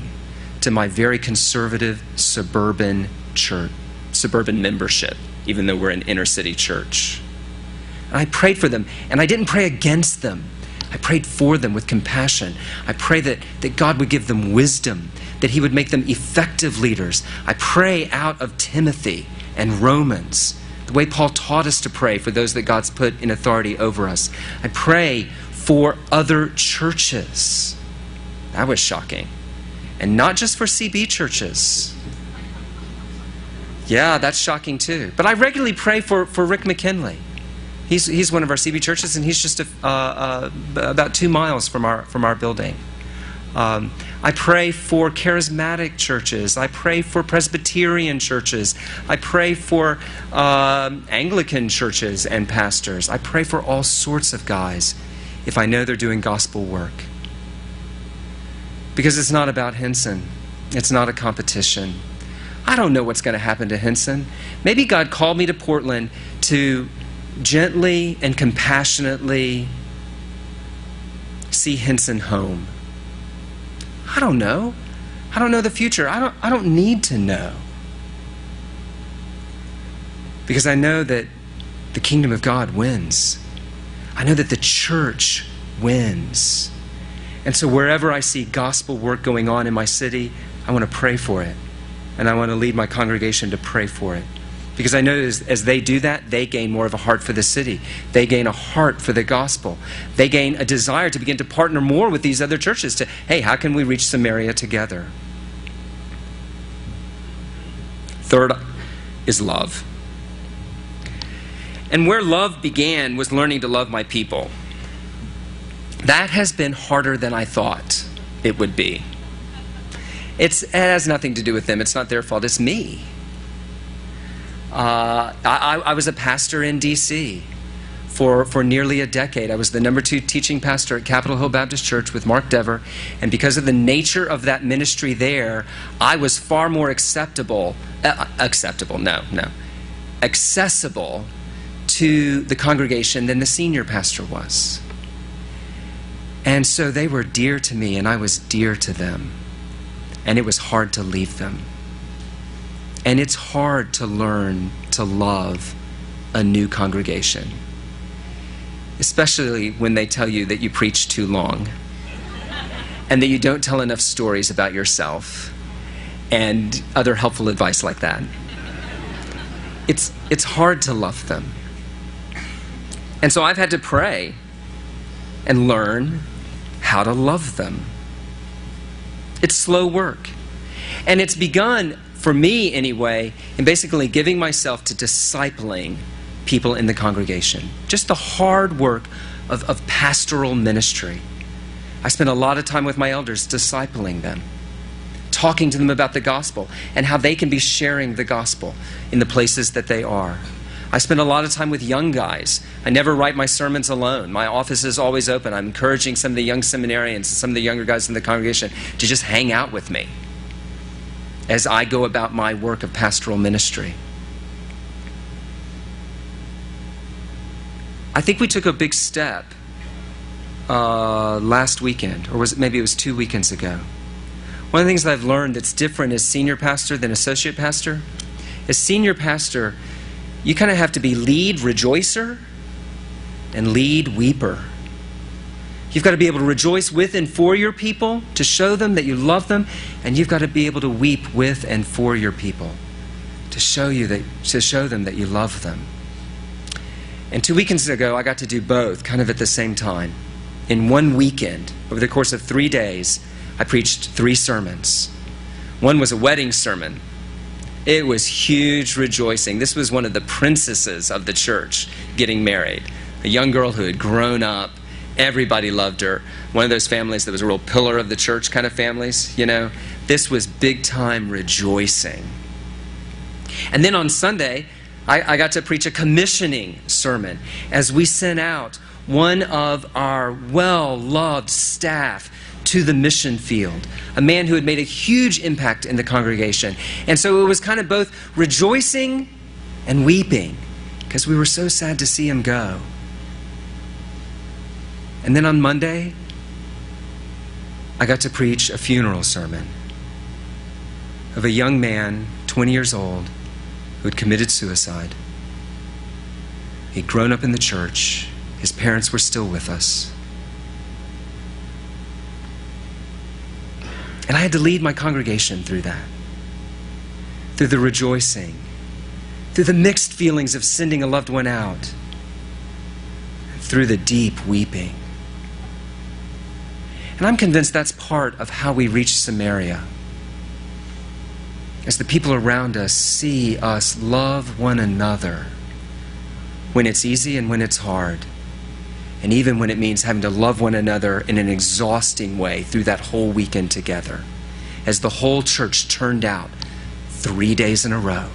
to my very conservative suburban church, suburban membership, even though we're an inner city church. And I prayed for them, and I didn't pray against them. I prayed for them with compassion. I pray that, that God would give them wisdom, that He would make them effective leaders. I pray out of Timothy and Romans, the way Paul taught us to pray for those that God's put in authority over us. I pray for other churches. That was shocking. And not just for CB churches. Yeah, that's shocking too. But I regularly pray for, for Rick McKinley. He's, he's one of our CB churches, and he's just a, uh, uh, about two miles from our, from our building. Um, I pray for charismatic churches. I pray for Presbyterian churches. I pray for uh, Anglican churches and pastors. I pray for all sorts of guys if I know they're doing gospel work. Because it's not about Hinson, it's not a competition. I don't know what's going to happen to Hinson. Maybe God called me to Portland to gently and compassionately see Hinson home. I don't know. I don't know the future. I don't, I don't need to know. Because I know that the kingdom of God wins. I know that the church wins. And so wherever I see gospel work going on in my city, I want to pray for it. And I want to lead my congregation to pray for it. Because I know as, as, they do that, they gain more of a heart for the city. They gain a heart for the gospel. They gain a desire to begin to partner more with these other churches to, hey, how can we reach Samaria together? Third is love. And where love began was learning to love my people. That has been harder than I thought it would be. It's, it has nothing to do with them. It's not their fault. It's me. Uh, I, I was a pastor in D.C. For, for nearly a decade. I was the number two teaching pastor at Capitol Hill Baptist Church with Mark Dever. And because of the nature of that ministry there, I was far more acceptable, uh, acceptable, no, no, accessible to the congregation than the senior pastor was. And so they were dear to me, and I was dear to them. And it was hard to leave them. And it's hard to learn to love a new congregation, especially when they tell you that you preach too long and that you don't tell enough stories about yourself and other helpful advice like that. It's, it's hard to love them. And so I've had to pray and learn how to love them. It's slow work. And it's begun, for me anyway, in basically giving myself to discipling people in the congregation. Just the hard work of, of pastoral ministry. I spend a lot of time with my elders discipling them, talking to them about the gospel and how they can be sharing the gospel in the places that they are. I spend a lot of time with young guys. I never write my sermons alone. My office is always open. I'm encouraging some of the young seminarians and some of the younger guys in the congregation to just hang out with me as I go about my work of pastoral ministry. I think we took a big step uh, last weekend, or was it maybe it was two weekends ago. One of the things that I've learned that's different as senior pastor than associate pastor is senior pastor you kind of have to be lead rejoicer and lead weeper. You've got to be able to rejoice with and for your people to show them that you love them, and you've got to be able to weep with and for your people to show you that to show them that you love them. And two weekends ago, I got to do both, kind of at the same time. In one weekend, over the course of three days, I preached three sermons. One was a wedding sermon. It was huge rejoicing. This was one of the princesses of the church getting married, a young girl who had grown up. Everybody loved her. One of those families that was a real pillar of the church kind of families, you know. This was big time rejoicing. And then on Sunday, I, I got to preach a commissioning sermon as we sent out one of our well loved staff to the mission field, a man who had made a huge impact in the congregation. And so it was kind of both rejoicing and weeping because we were so sad to see him go. And then on Monday, I got to preach a funeral sermon of a young man, 20 years old, who had committed suicide. He'd grown up in the church, his parents were still with us. And I had to lead my congregation through that, through the rejoicing, through the mixed feelings of sending a loved one out, through the deep weeping. And I'm convinced that's part of how we reach Samaria. As the people around us see us love one another when it's easy and when it's hard, and even when it means having to love one another in an exhausting way through that whole weekend together, as the whole church turned out three days in a row.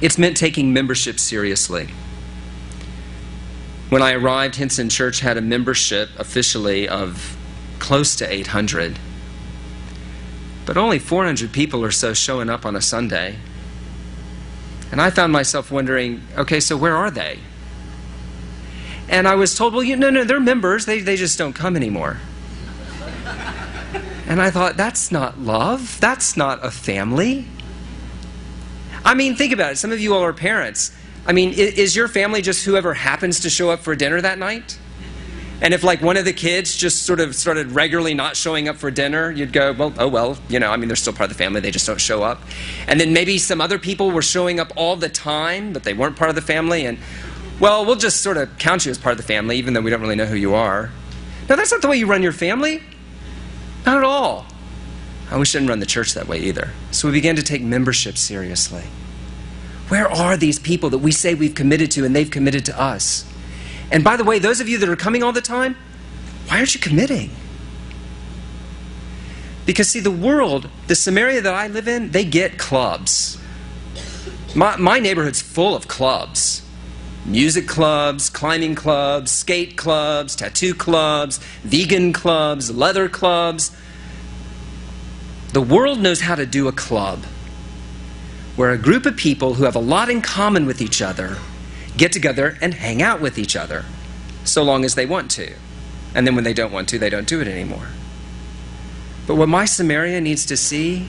It's meant taking membership seriously. When I arrived, Hinson Church had a membership officially of close to 800. But only 400 people or so showing up on a Sunday. And I found myself wondering okay, so where are they? And I was told, well, you, no, no, they're members, they, they just don't come anymore. And I thought, that's not love. That's not a family. I mean, think about it. Some of you all are parents. I mean, is your family just whoever happens to show up for dinner that night? And if like one of the kids just sort of started regularly not showing up for dinner, you'd go, well, oh well, you know, I mean, they're still part of the family, they just don't show up. And then maybe some other people were showing up all the time, but they weren't part of the family, and well, we'll just sort of count you as part of the family, even though we don't really know who you are. No, that's not the way you run your family. Not at all. And we shouldn't run the church that way either. So we began to take membership seriously. Where are these people that we say we've committed to and they've committed to us? And by the way, those of you that are coming all the time, why aren't you committing? Because, see, the world, the Samaria that I live in, they get clubs. My, my neighborhood's full of clubs music clubs, climbing clubs, skate clubs, tattoo clubs, vegan clubs, leather clubs. The world knows how to do a club where a group of people who have a lot in common with each other get together and hang out with each other so long as they want to. And then when they don't want to, they don't do it anymore. But what my Samaria needs to see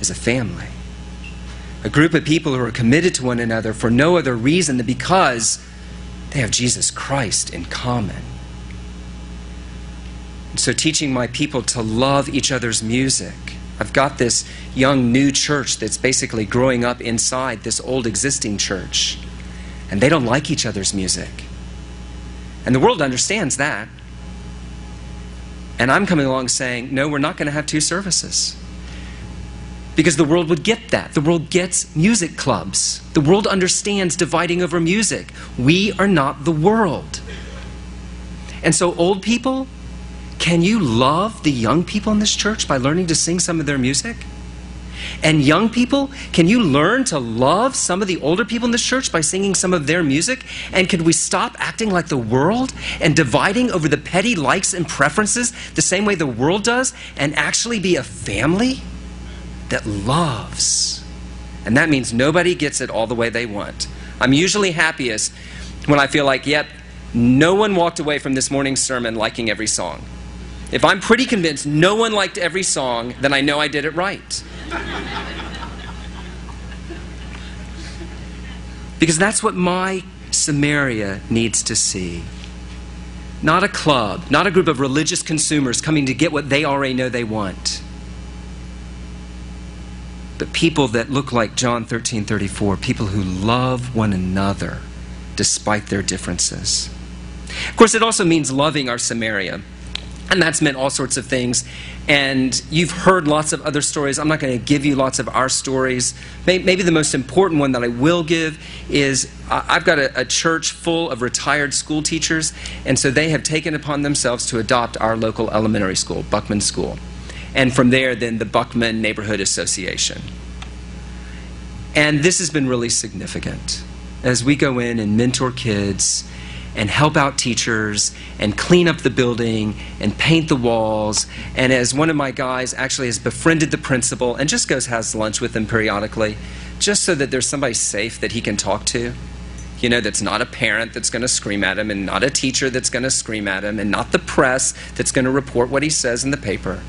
is a family. A group of people who are committed to one another for no other reason than because they have Jesus Christ in common. so, teaching my people to love each other's music. I've got this young new church that's basically growing up inside this old existing church and they don't like each other's music. And the world understands that. And I'm coming along saying, no, we're not going to have two services. Because the world would get that. The world gets music clubs. The world understands dividing over music. We are not the world. And so, old people, can you love the young people in this church by learning to sing some of their music? And young people, can you learn to love some of the older people in this church by singing some of their music? And could we stop acting like the world and dividing over the petty likes and preferences the same way the world does and actually be a family that loves? And that means nobody gets it all the way they want. I'm usually happiest when I feel like, yep, no one walked away from this morning's sermon liking every song. If I'm pretty convinced no one liked every song, then I know I did it right. Because that's what my Samaria needs to see. Not a club, not a group of religious consumers coming to get what they already know they want, but people that look like John 13 34, people who love one another despite their differences. Of course, it also means loving our Samaria. And that's meant all sorts of things. And you've heard lots of other stories. I'm not going to give you lots of our stories. Maybe the most important one that I will give is I've got a, a, church full of retired school teachers, and so they have taken upon themselves to adopt our local elementary school, Buckman School. And from there, then the Buckman Neighborhood Association. And this has been really significant as we go in and mentor kids and help out teachers and clean up the building and paint the walls. And as one of my guys actually has befriended the principal and just goes has lunch with him periodically, just so that there's somebody safe that he can talk to. You know, that's not a parent that's going to scream at him, and not a teacher that's going to scream at him, and not the press that's going to report what he says in the paper.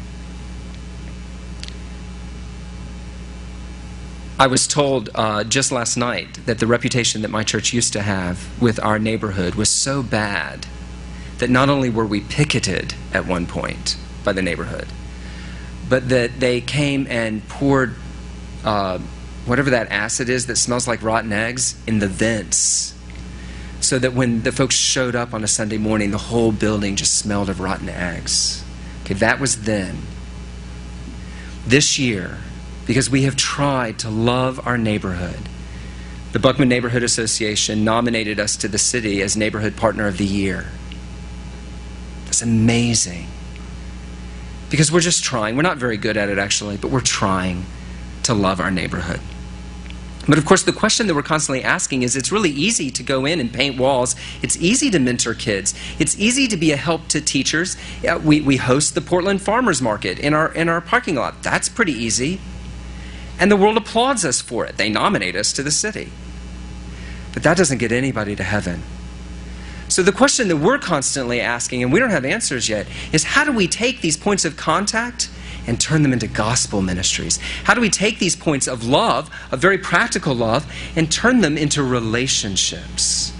I was told uh, just last night that the reputation that my church used to have with our neighborhood was so bad that not only were we picketed at one point by the neighborhood, but that they came and poured uh, whatever that acid is that smells like rotten eggs in the vents. So that when the folks showed up on a Sunday morning, the whole building just smelled of rotten eggs. Okay, that was then. This year, because we have tried to love our neighborhood. The Buckman Neighborhood Association nominated us to the city as Neighborhood Partner of the Year. That's amazing. Because we're just trying. We're not very good at it, actually, but we're trying to love our neighborhood. But of course, the question that we're constantly asking is it's really easy to go in and paint walls. It's easy to mentor kids. It's easy to be a help to teachers. We, we host the Portland Farmers Market in our, in our parking lot. That's pretty easy. And the world applauds us for it. They nominate us to the city. But that doesn't get anybody to heaven. So the question that we're constantly asking, and we don't have answers yet, is how do we take these points of contact and turn them into gospel ministries? How do we take these points of love, a very practical love, and turn them into relationships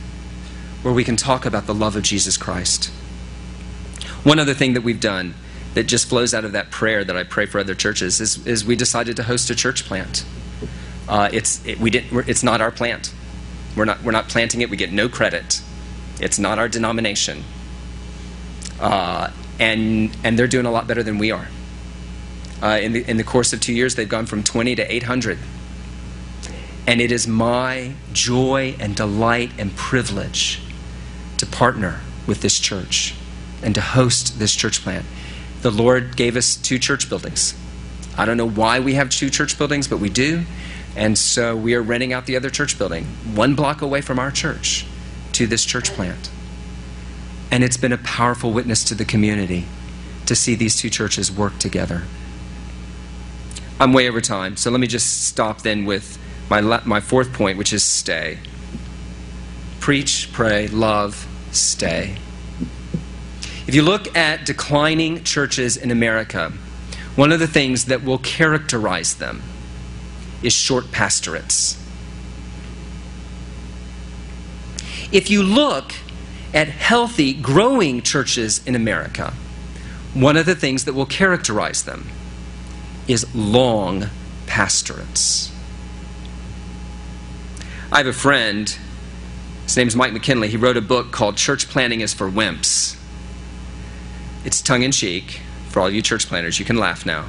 where we can talk about the love of Jesus Christ? One other thing that we've done that just flows out of that prayer that I pray for other churches is, is we decided to host a church plant. Uh, it's, it, we didn't, it's not our plant. We're not, we're not planting it. We get no credit. It's not our denomination. Uh, and, and they're doing a lot better than we are. Uh, in, the, in the course of two years, they've gone from 20 to 800. And it is my joy and delight and privilege to partner with this church and to host this church plant the Lord gave us two church buildings. I don't know why we have two church buildings, but we do. And so we are renting out the other church building, one block away from our church, to this church plant. And it's been a powerful witness to the community to see these two churches work together. I'm way over time, so let me just stop then with my, my fourth point, which is stay. Preach, pray, love, stay. If you look at declining churches in America, one of the things that will characterize them is short pastorates. If you look at healthy, growing churches in America, one of the things that will characterize them is long pastorates. I have a friend, his name is Mike McKinley. He wrote a book called Church Planting is for Wimps. It's tongue in cheek. For all you church planters, you can laugh now.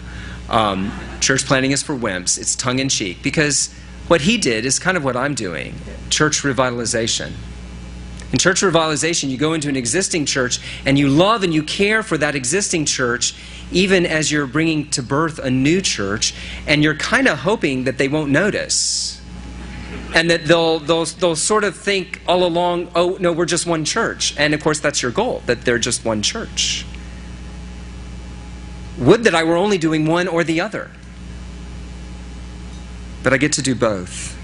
Um, church planting is for wimps. It's tongue in cheek because what he did is kind of what I'm doing church revitalization. In church revitalization, you go into an existing church and you love and you care for that existing church, even as you're bringing to birth a new church, and you're kind of hoping that they won't notice. And that they'll, they'll, they'll sort of think all along, oh, no, we're just one church. And of course, that's your goal, that they're just one church. Would that I were only doing one or the other. But I get to do both.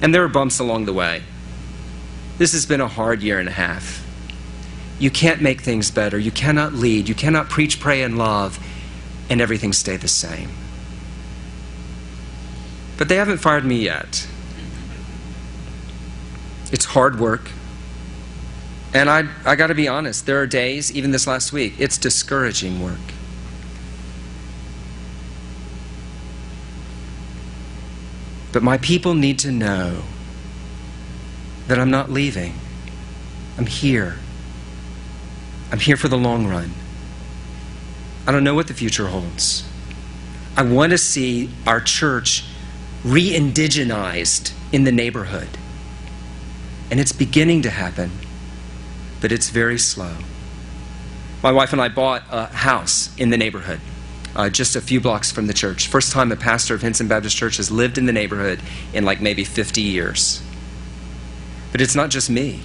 And there are bumps along the way. This has been a hard year and a half. You can't make things better. You cannot lead. You cannot preach, pray, and love, and everything stay the same. But they haven't fired me yet. It's hard work. And I, I got to be honest, there are days, even this last week, it's discouraging work. But my people need to know that I'm not leaving. I'm here. I'm here for the long run. I don't know what the future holds. I want to see our church re indigenized in the neighborhood. And it's beginning to happen, but it's very slow. My wife and I bought a house in the neighborhood, uh, just a few blocks from the church. First time a pastor of Hinson Baptist Church has lived in the neighborhood in like maybe 50 years. But it's not just me.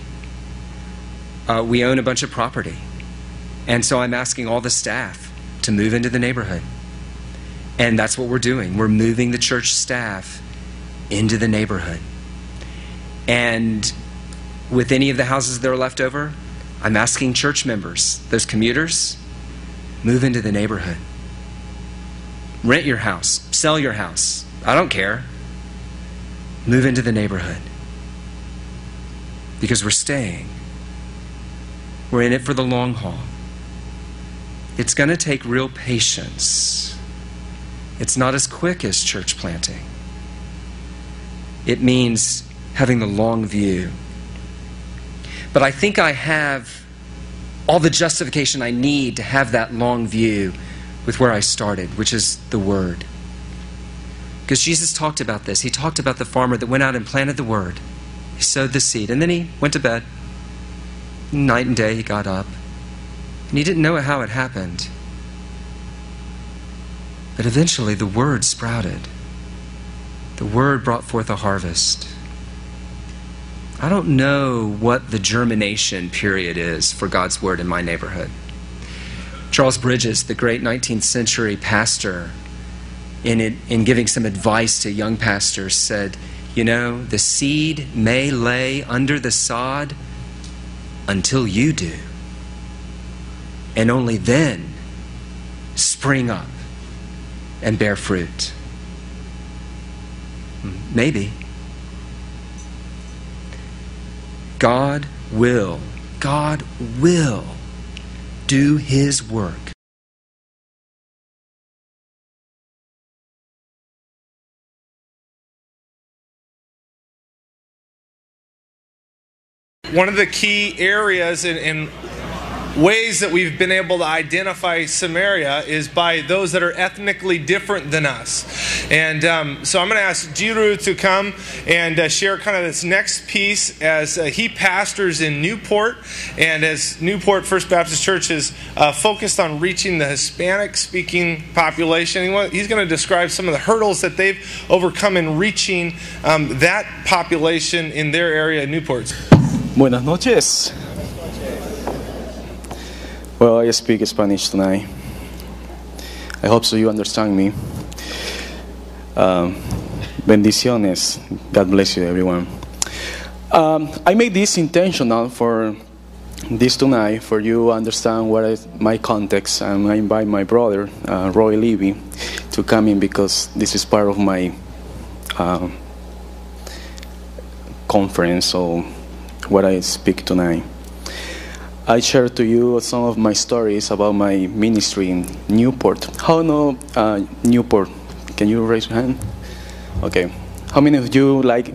Uh, we own a bunch of property. And so I'm asking all the staff to move into the neighborhood. And that's what we're doing. We're moving the church staff into the neighborhood. And with any of the houses that are left over, I'm asking church members, those commuters, move into the neighborhood. Rent your house, sell your house. I don't care. Move into the neighborhood. Because we're staying. We're in it for the long haul. It's going to take real patience. It's not as quick as church planting. It means having the long view. But I think I have all the justification I need to have that long view with where I started, which is the Word. Because Jesus talked about this. He talked about the farmer that went out and planted the Word. He sowed the seed, and then he went to bed. Night and day, he got up. And he didn't know how it happened. But eventually, the Word sprouted. The Word brought forth a harvest. I don't know what the germination period is for God's Word in my neighborhood. Charles Bridges, the great 19th century pastor, in, it, in giving some advice to young pastors, said, You know, the seed may lay under the sod until you do, and only then spring up and bear fruit. Maybe. God will, God will do His work. One of the key areas in, in ways that we've been able to identify Samaria is by those that are ethnically different than us. And um, so I'm going to ask Jiru to come and uh, share kind of this next piece as uh, he pastors in Newport. And as Newport First Baptist Church is uh, focused on reaching the Hispanic speaking population, he's going to describe some of the hurdles that they've overcome in reaching um, that population in their area, in Newport. Buenas noches. Well, I speak Spanish tonight. I hope so you understand me. Um, bendiciones. God bless you, everyone. Um, I made this intentional for this tonight for you understand what is my context, and I invite my brother uh, Roy Levy to come in because this is part of my uh, conference or what I speak tonight. I share to you some of my stories about my ministry in Newport. How know uh, Newport? Can you raise your hand? Okay. How many of you like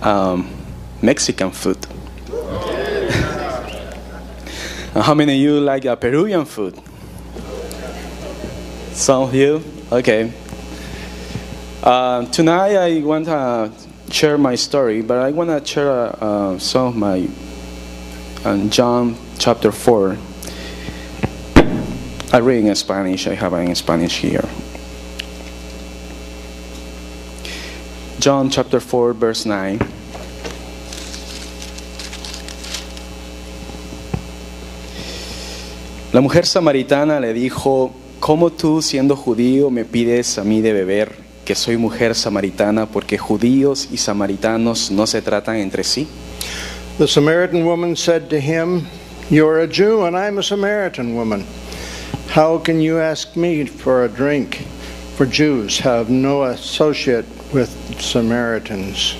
um, Mexican food? how many of you like uh, Peruvian food? Some of you? Okay. Uh, tonight I want to share my story, but I want to share uh, some of my and John chapter 4. I read in Spanish, I have it in Spanish here. John chapter 4, verse 9. La mujer samaritana le dijo, ¿cómo tú siendo judío me pides a mí de beber, que soy mujer samaritana, porque judíos y samaritanos no se tratan entre sí? The Samaritan woman said to him, You're a Jew and I'm a Samaritan woman. How can you ask me for a drink? For Jews have no associate with Samaritans.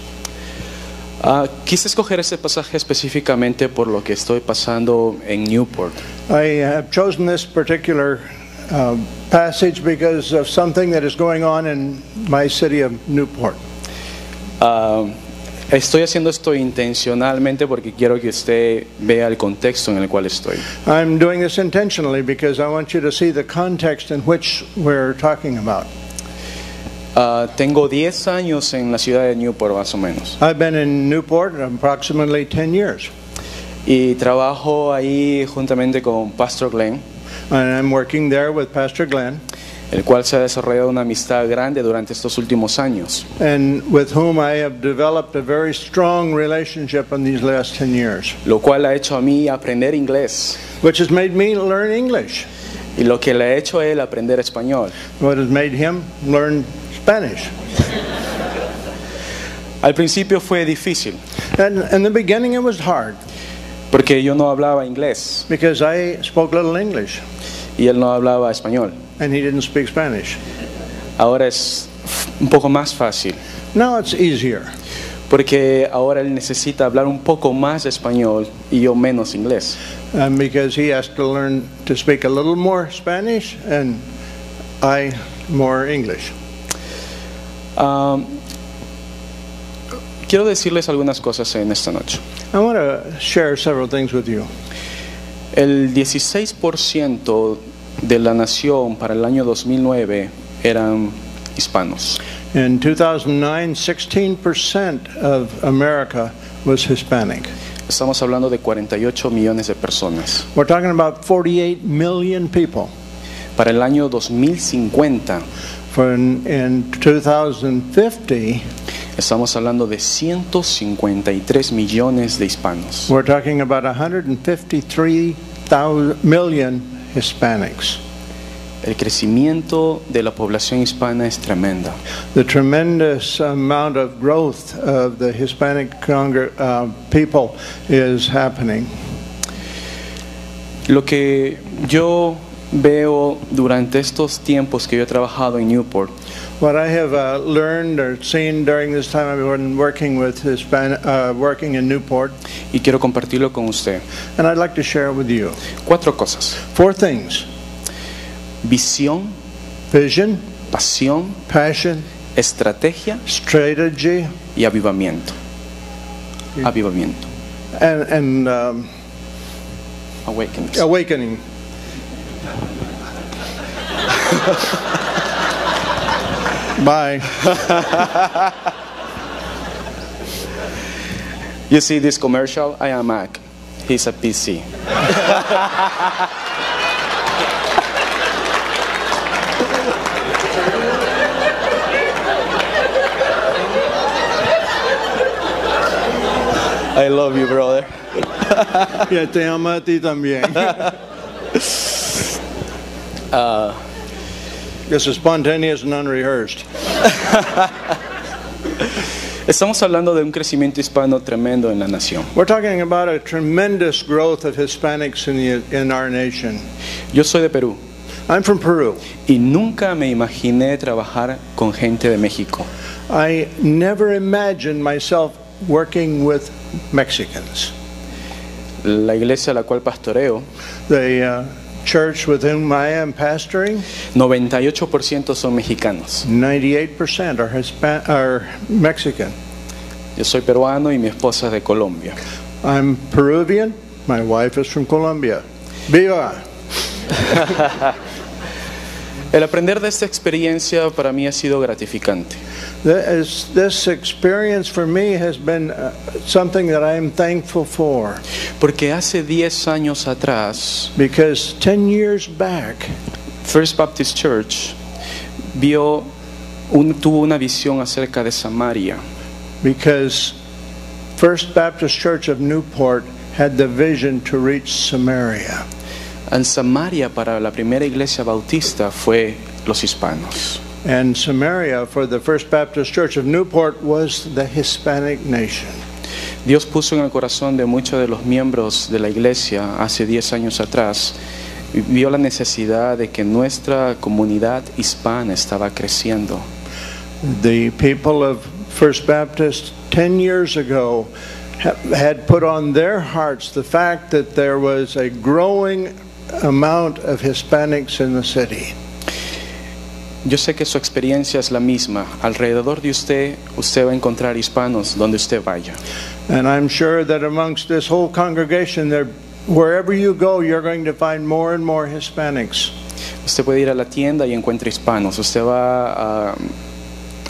Uh, quise escoger ese pasaje específicamente por lo que estoy pasando en Newport. I have chosen this particular uh, passage because of something that is going on in my city of Newport. Ah, estoy haciendo esto intencionalmente porque quiero que usted vea el contexto en el cual estoy. I'm doing this intentionally because I want you to see the context in which we're talking about. Ah, tengo 10 años en la ciudad de Newport más o menos I've been in Newport approximately 10 years, y trabajo ahí juntamente con Pastor Glenn, and I'm working there with Pastor Glenn, el cual se ha desarrollado una amistad grande durante estos últimos años. and with whom I have developed a very strong relationship in these last 10 years, lo cual ha hecho a mí aprender inglés. Which has made me learn English, y lo que le ha hecho a él aprender español. what has made him learn Spanish. Al principio fue difícil. And in the beginning, it was hard. Porque yo no hablaba inglés. Because I spoke little English y él no hablaba español. and he didn't speak Spanish. Ahora es un poco más fácil Now it's easier porque ahora él necesita hablar un poco más español y yo menos inglés. um, because he has to learn to speak a little more Spanish and I more English. Ah, quiero decirles algunas cosas en esta noche. I want to share several things with you. El 16% de la nación para el año 2009 eran hispanos. In 2009, 16% of America was Hispanic. Estamos hablando de 48 millones de personas. We're talking about 48 million people. Para el año 2050 For in, in 2050, estamos hablando de 153 millones de hispanos. we're talking about 153,000 million Hispanics. El crecimiento de la población hispana es tremenda. The tremendous amount of growth of the Hispanic uh, people is happening. Lo que yo veo durante estos tiempos que yo he trabajado en Newport What I have uh, learned or seen during this time I've been working with Hispan- uh, working in Newport, y quiero compartirlo con usted. and I'd like to share with you Cuatro cosas. four things: Visión, vision, pasión, passion, estrategia strategy, y avivamiento. Avivamiento. and, and um, Awakenings. awakening. Bye. You see this commercial? I am Mac. He's a PC. I love you, brother. Ya te amo a ti también. Uh, This is spontaneous and unrehearsed. Estamos hablando de un crecimiento hispano tremendo en la nación. We're talking about a tremendous growth of Hispanics in, the, in our nation. Yo soy de Perú I'm from Peru. y nunca me imaginé trabajar con gente de México. I never imagined myself working with Mexicans. La iglesia a la cual pastoreo, The uh, church with whom I am pastoring, 98% son mexicanos. 98% are, Hispan- are Mexican. Yo soy peruano y mi esposa es de Colombia. I'm Peruvian. My wife is from Colombia. Viva! El aprender de esta experiencia para mí ha sido gratificante. This, this experience for me has been uh, something that I am thankful for Porque hace 10 años atrás, because 10 years back, First Baptist Church vio un- tuvo una visión acerca de Samaria. because First Baptist Church of Newport had the vision to reach Samaria. En Samaria para la primera iglesia bautista fue los hispanos. And Samaria for the First Baptist Church of Newport was the Hispanic nation. Dios puso en el corazón de muchos de los miembros de la iglesia hace 10 años atrás, vio la necesidad de que nuestra comunidad hispana estaba creciendo. The people of First Baptist 10 years ago ha- had put on their hearts the fact that there was a growing amount of Hispanics in the city. Yo sé que su experiencia es la misma. Alrededor de usted, usted va a encontrar hispanos donde usted vaya. And I'm sure that amongst this whole congregation, there, wherever you go, you're going to find more and more Hispanics. Usted puede ir a la tienda y encuentra hispanos. Usted va a-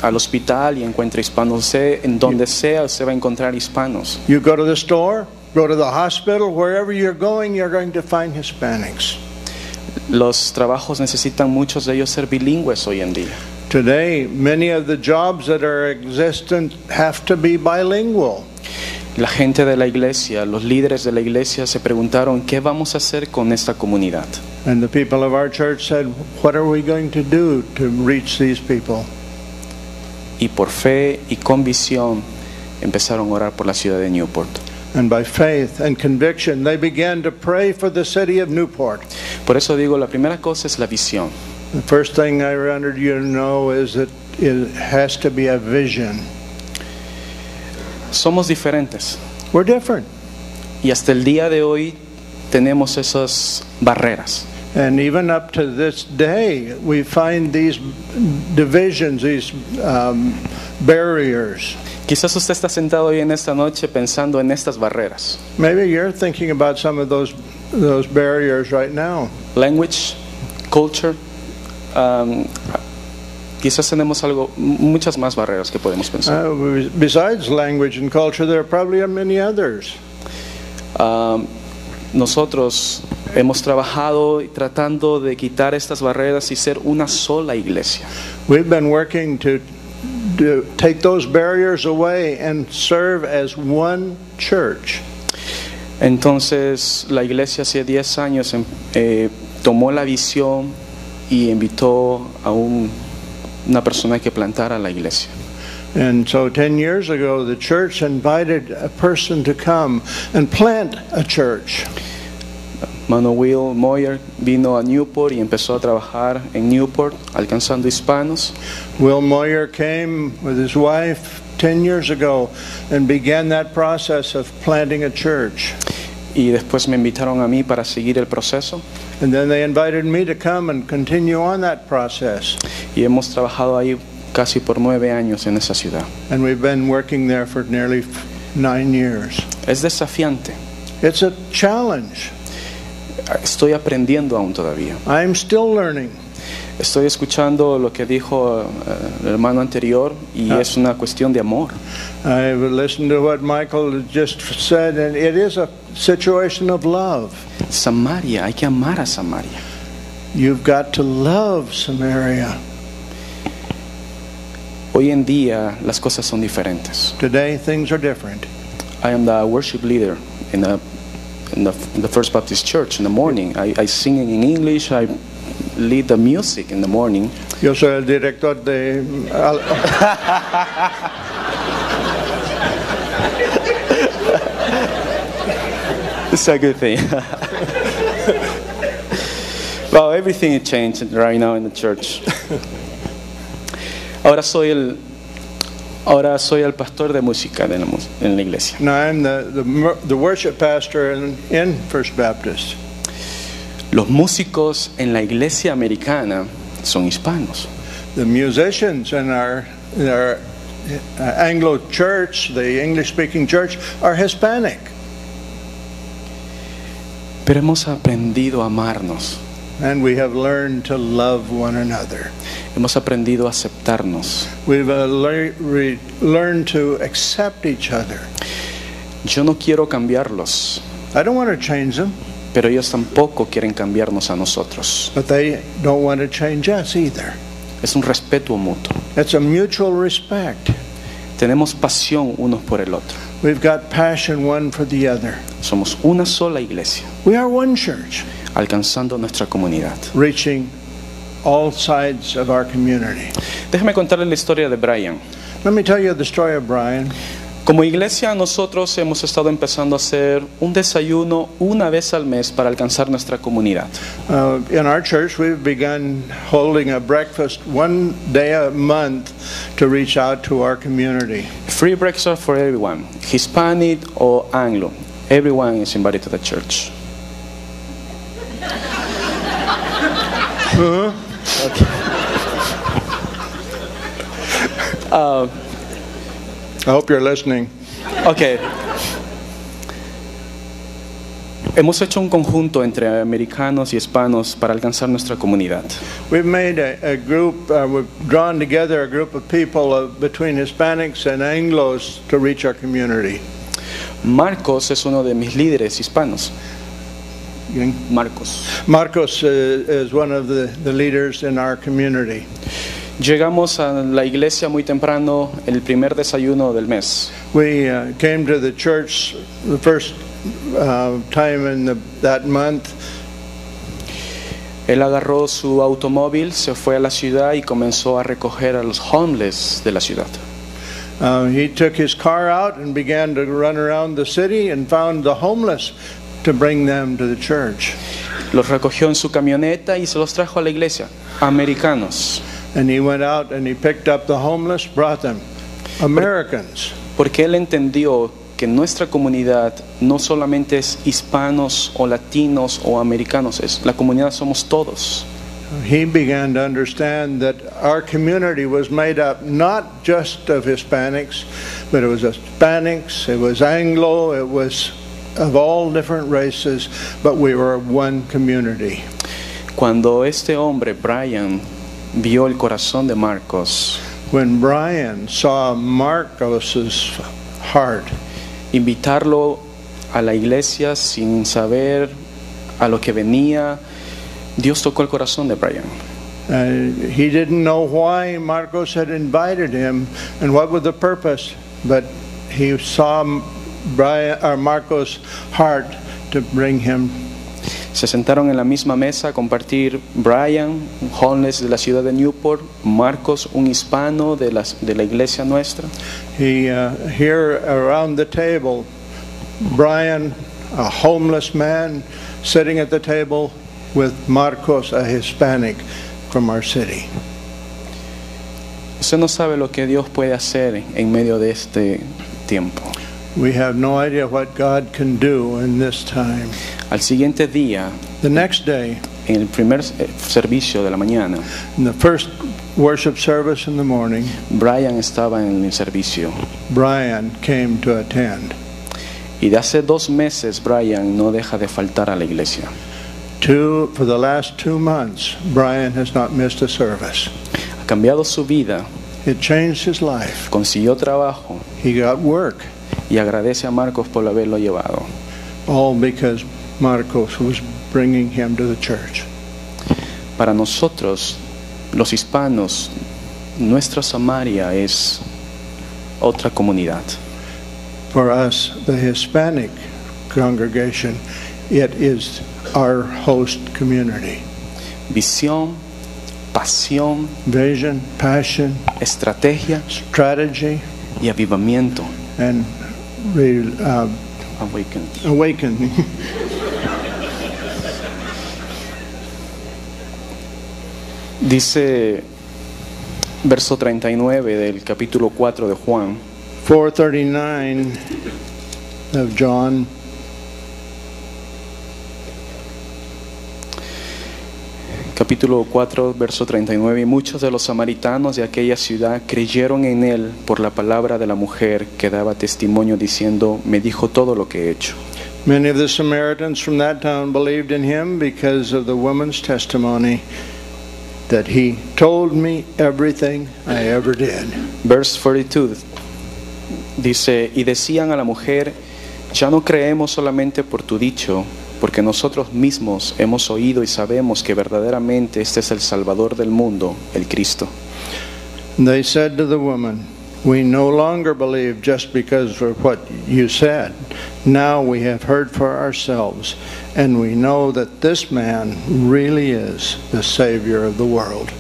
al hospital y encuentra hispanos. Usted, en donde sea, usted va a encontrar hispanos. You go to the store, go to the hospital, wherever you're going, you're going to find Hispanics. Los trabajos necesitan muchos de ellos ser bilingües hoy en día. Today, many of the jobs that are existent have to be bilingual. La gente de la iglesia, los líderes de la iglesia se preguntaron, ¿qué vamos a hacer con esta comunidad? And the people of our church said, What are we going to do to reach these people? Y por fe y con visión empezaron a orar por la ciudad de Newport. And by faith and conviction, they began to pray for the city of Newport. Por eso digo, la primera cosa es la visión. The first thing I wanted you to know is that it has to be a vision. Somos diferentes We're different. y hasta el día de hoy tenemos esas barreras. And even up to this day, we find these divisions, these um, barriers. Quizás usted está sentado hoy en esta noche pensando en estas barreras. Maybe you're thinking about some of those, those barriers right now. Language, culture, um, quizás tenemos algo, muchas más barreras que podemos pensar. Uh, besides language and culture, there probably are many others. Um, nosotros hemos trabajado tratando de quitar estas barreras y ser una sola iglesia. We've been working to, to take those barriers away and serve as one church. Entonces la iglesia hace 10 años em- eh, tomó la visión y invitó a un- una persona que plantara la iglesia. And so 10 years ago, the church invited a person to come and plant a church. Mano Will Moyer vino a Newport y empezó a trabajar en Newport alcanzando hispanos. Will Moyer came with his wife 10 years ago and began that process of planting a church. Y después me invitaron a mí para seguir el proceso And then they invited me to come and continue on that process. y hemos trabajado ahí casi por nueve años en esa ciudad. And we've been working there for nearly nine years. Es desafiante, It's a challenge. Estoy aprendiendo aún todavía. I'm still learning. Estoy escuchando lo que dijo eh, el hermano anterior y es una cuestión de amor. I've listened to what Michael just said, and it is a situation of love. Samaria, hay que amar a Samaria. You've got to love Samaria. Hoy en día las cosas son diferentes. Today, things are different. I am the worship leader in the, in the, in the First Baptist Church in the morning. I, I sing in English, I lead the music in the morning. Yo soy el director de. It's a good thing. well, everything changed right now in the church. Ahora soy el ahora soy el pastor de música de la mus- en la iglesia. Now, I'm the, the, worship pastor in, in First Baptist. Los músicos en la iglesia americana son hispanos. The musicians in our, in our uh, Anglo church, the English speaking church, are Hispanic. Pero hemos aprendido a amarnos. And we have learned to love one another. Hemos aprendido a aceptarnos. We've uh, re- learned to accept each other. Yo no quiero cambiarlos, I don't want to change them, pero ellos tampoco quieren cambiarnos a nosotros. but they don't want to change us either. Es un respeto mutuo. It's a mutual respect. Tenemos pasión unos por el otro. We've got passion one for the other. Somos una sola iglesia, We are one church, alcanzando nuestra comunidad. reaching all sides of our community. Déjame contarles la historia de Brian. Let me tell you the story of Brian. Como iglesia nosotros hemos estado empezando a hacer un desayuno una vez al mes para alcanzar nuestra comunidad. Uh, in our church, we've begun holding a breakfast one day a month to reach out to our community. Free breakfast for everyone, Hispanic or Anglo. Everyone is invited to the church. I hope you're listening. Ok. Hemos hecho un conjunto entre americanos y hispanos para alcanzar nuestra comunidad. We've made a, a group, uh, we've drawn together a group of people uh, between Hispanics and Anglos to reach our community. Marcos es uno de mis líderes hispanos. Marcos. Marcos uh, is one of the, the leaders in our community. Llegamos a la iglesia muy temprano, el primer desayuno del mes. We uh, came to the church the first uh, time in the, that month. Él agarró su automóvil, se fue a la ciudad y comenzó a recoger a los homeless de la ciudad. Uh, he took his car out and began to run around the city and found the homeless to bring them to the church. Los recogió en su camioneta y se los trajo a la iglesia. Americanos. And he went out and he picked up the homeless, brought them. Americans. Porque él entendió que nuestra comunidad no solamente es hispanos o latinos o americanos, es la comunidad somos todos. He began to understand that our community was made up not just of Hispanics, but it was Hispanics, it was Anglo, it was of all different races, but we were one community. Cuando este hombre, Brian, vio el corazón de Marcos, When Brian saw Marcos's heart, invitarlo a la iglesia sin saber a lo que venía, Dios tocó el corazón de Brian. uh, he didn't know why Marcos had invited him and what was the purpose, but he saw Brian or Marcos' heart to bring him Se sentaron en la misma mesa a compartir Brian, un homeless de la ciudad de Newport, Marcos, un hispano de la, de la iglesia nuestra. He uh, here around the table, Brian, a homeless man, sitting at the table with Marcos, a Hispanic from our city. Usted no sabe lo que Dios puede hacer en medio de este tiempo. We have no idea what God can do in this time. Al siguiente día, The next day, en el primer eh, servicio de la mañana, in the first worship service in the morning, Brian estaba en el servicio. Brian came to attend. Y de hace dos meses Brian no deja de faltar a la iglesia. Two, for the last two months, Brian has not missed a service. Ha cambiado su vida, It changed his life. consiguió trabajo He got work, y agradece a Marcos por haberlo llevado. all because Marcos was bringing him to the church. Para nosotros, los hispanos, nuestra Samaria es otra comunidad. For us, the Hispanic congregation, it is our host community. Visión, pasión, Vision, passion, estrategia strategy, y avivamiento. and re, uh. Dice verso 39 del capítulo 4 de Juan, 439 of John. Capítulo 4, verso 39, y muchos de los samaritanos de aquella ciudad creyeron en él por la palabra de la mujer que daba testimonio diciendo, me dijo todo lo que he hecho. Many of the Samaritans from that town believed in him because of the woman's testimony that he told me everything I ever did. Verse 42 dice, y decían a la mujer, ya no creemos solamente por tu dicho, porque nosotros mismos hemos oído y sabemos que verdaderamente este es el Salvador del mundo, el Cristo. They said to the woman, We no longer believe just because of what you said. Now we have heard for ourselves, and we know that this man really is the Savior of the world.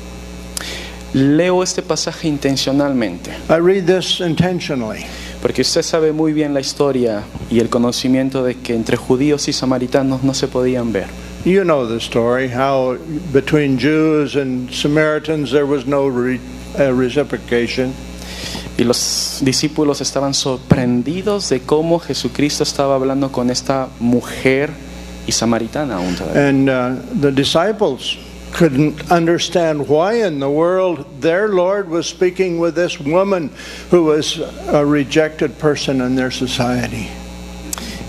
Leo este pasaje intencionalmente, I read this intentionally porque usted sabe muy bien la historia y el conocimiento de que entre judíos y samaritanos no se podían ver. You know the story how between Jews and Samaritans there was no re, uh, reciprocation. Y los discípulos estaban sorprendidos de cómo Jesucristo estaba hablando con esta mujer y samaritana aún todavía. And uh, the disciples couldn't understand why in the world their Lord was speaking with this woman who was a rejected person in their society.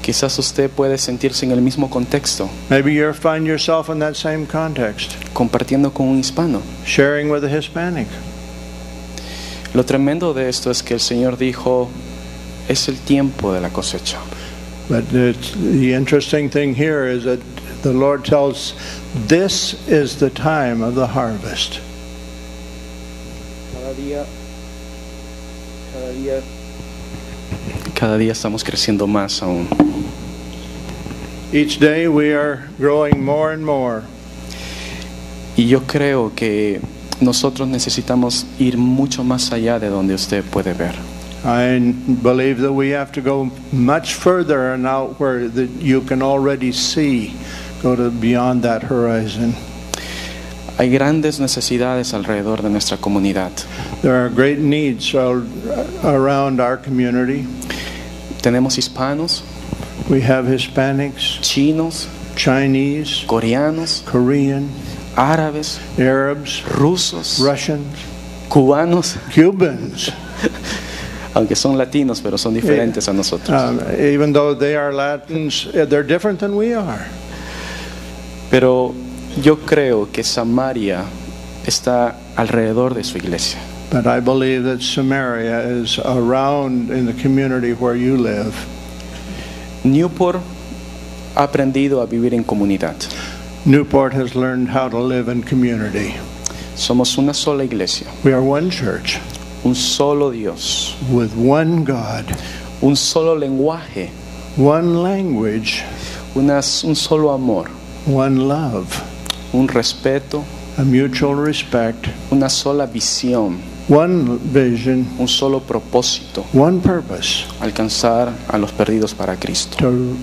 Quizás usted puede sentirse en el mismo contexto, Maybe you find yourself in that same context, compartiendo con un hispano. sharing with a Hispanic. Lo tremendo de esto es que el Señor dijo, es el tiempo de la cosecha. But the interesting thing here is that the Lord tells this is the time of the harvest. Cada día, cada día, cada día estamos creciendo más aún. Each day we are growing more and more. Y yo creo que nosotros necesitamos ir mucho más allá de donde usted puede ver. I believe that we have to go much further and out where that you can already see, go to beyond that horizon. Hay grandes necesidades alrededor de nuestra comunidad. There are great needs around our community. Tenemos hispanos, We have Hispanics, chinos, Chinese, coreanos, Korean, árabes, Arabs, rusos, Russians, cubanos, Cubans. aunque son latinos, pero son diferentes a nosotros. Um, even though they are Latins, eh, they're different than we are. Pero yo creo que Samaria está alrededor de su iglesia. But I believe that Samaria is around in the community where you live. Newport ha aprendido a vivir en comunidad. Newport has learned how to live in community. Somos una sola iglesia, We are one church un solo Dios, with one God, un solo lenguaje, one language, unas- un solo amor, one love, un respeto, a mutual respect, una sola visión, one vision, un solo propósito, one purpose. Alcanzar a los perdidos para Cristo. to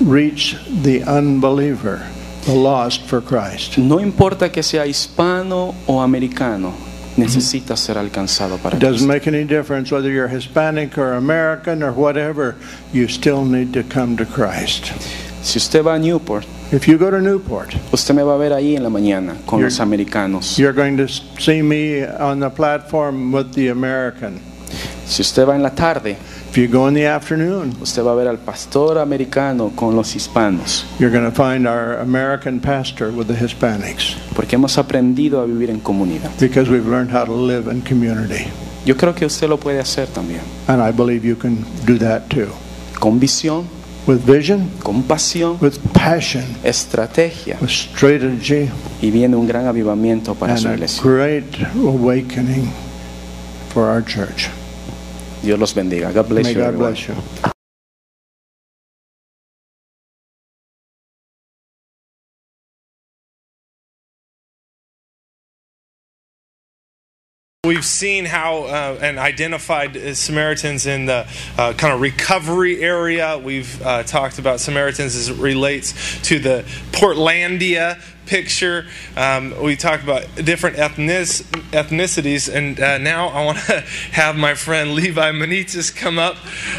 reach the unbeliever, the lost for Christ. No importa que sea hispano o americano, necesita ser alcanzado para It doesn't make any difference whether you're Hispanic or American or whatever, you still need to come to Christ. Si usted va a Newport, If you go to Newport, usted me va a ver ahí en la mañana con los americanos. you're going to see me on the platform with the American. Si usted va en la tarde, If you go in the afternoon, usted va a ver al pastor americano con los hispanos, you're going to find our American pastor with the Hispanics porque hemos aprendido a vivir en comunidad. because we've learned how to live in community. Yo creo que usted lo puede hacer también, And I believe you can do that too. con visión, With vision, con pasión, with passion, estrategia, with strategy, y viene un gran avivamiento para su and a iglesia. great awakening for our church. Dios los bendiga. God bless May you. God everyone. bless you. We've seen how uh, and identified uh, Samaritans in the uh, kind of recovery area. We've uh, talked about Samaritans as it relates to the Portlandia picture. Um, we talked about different ethnic- ethnicities, and uh, now I want to have my friend Levi Manichis come up,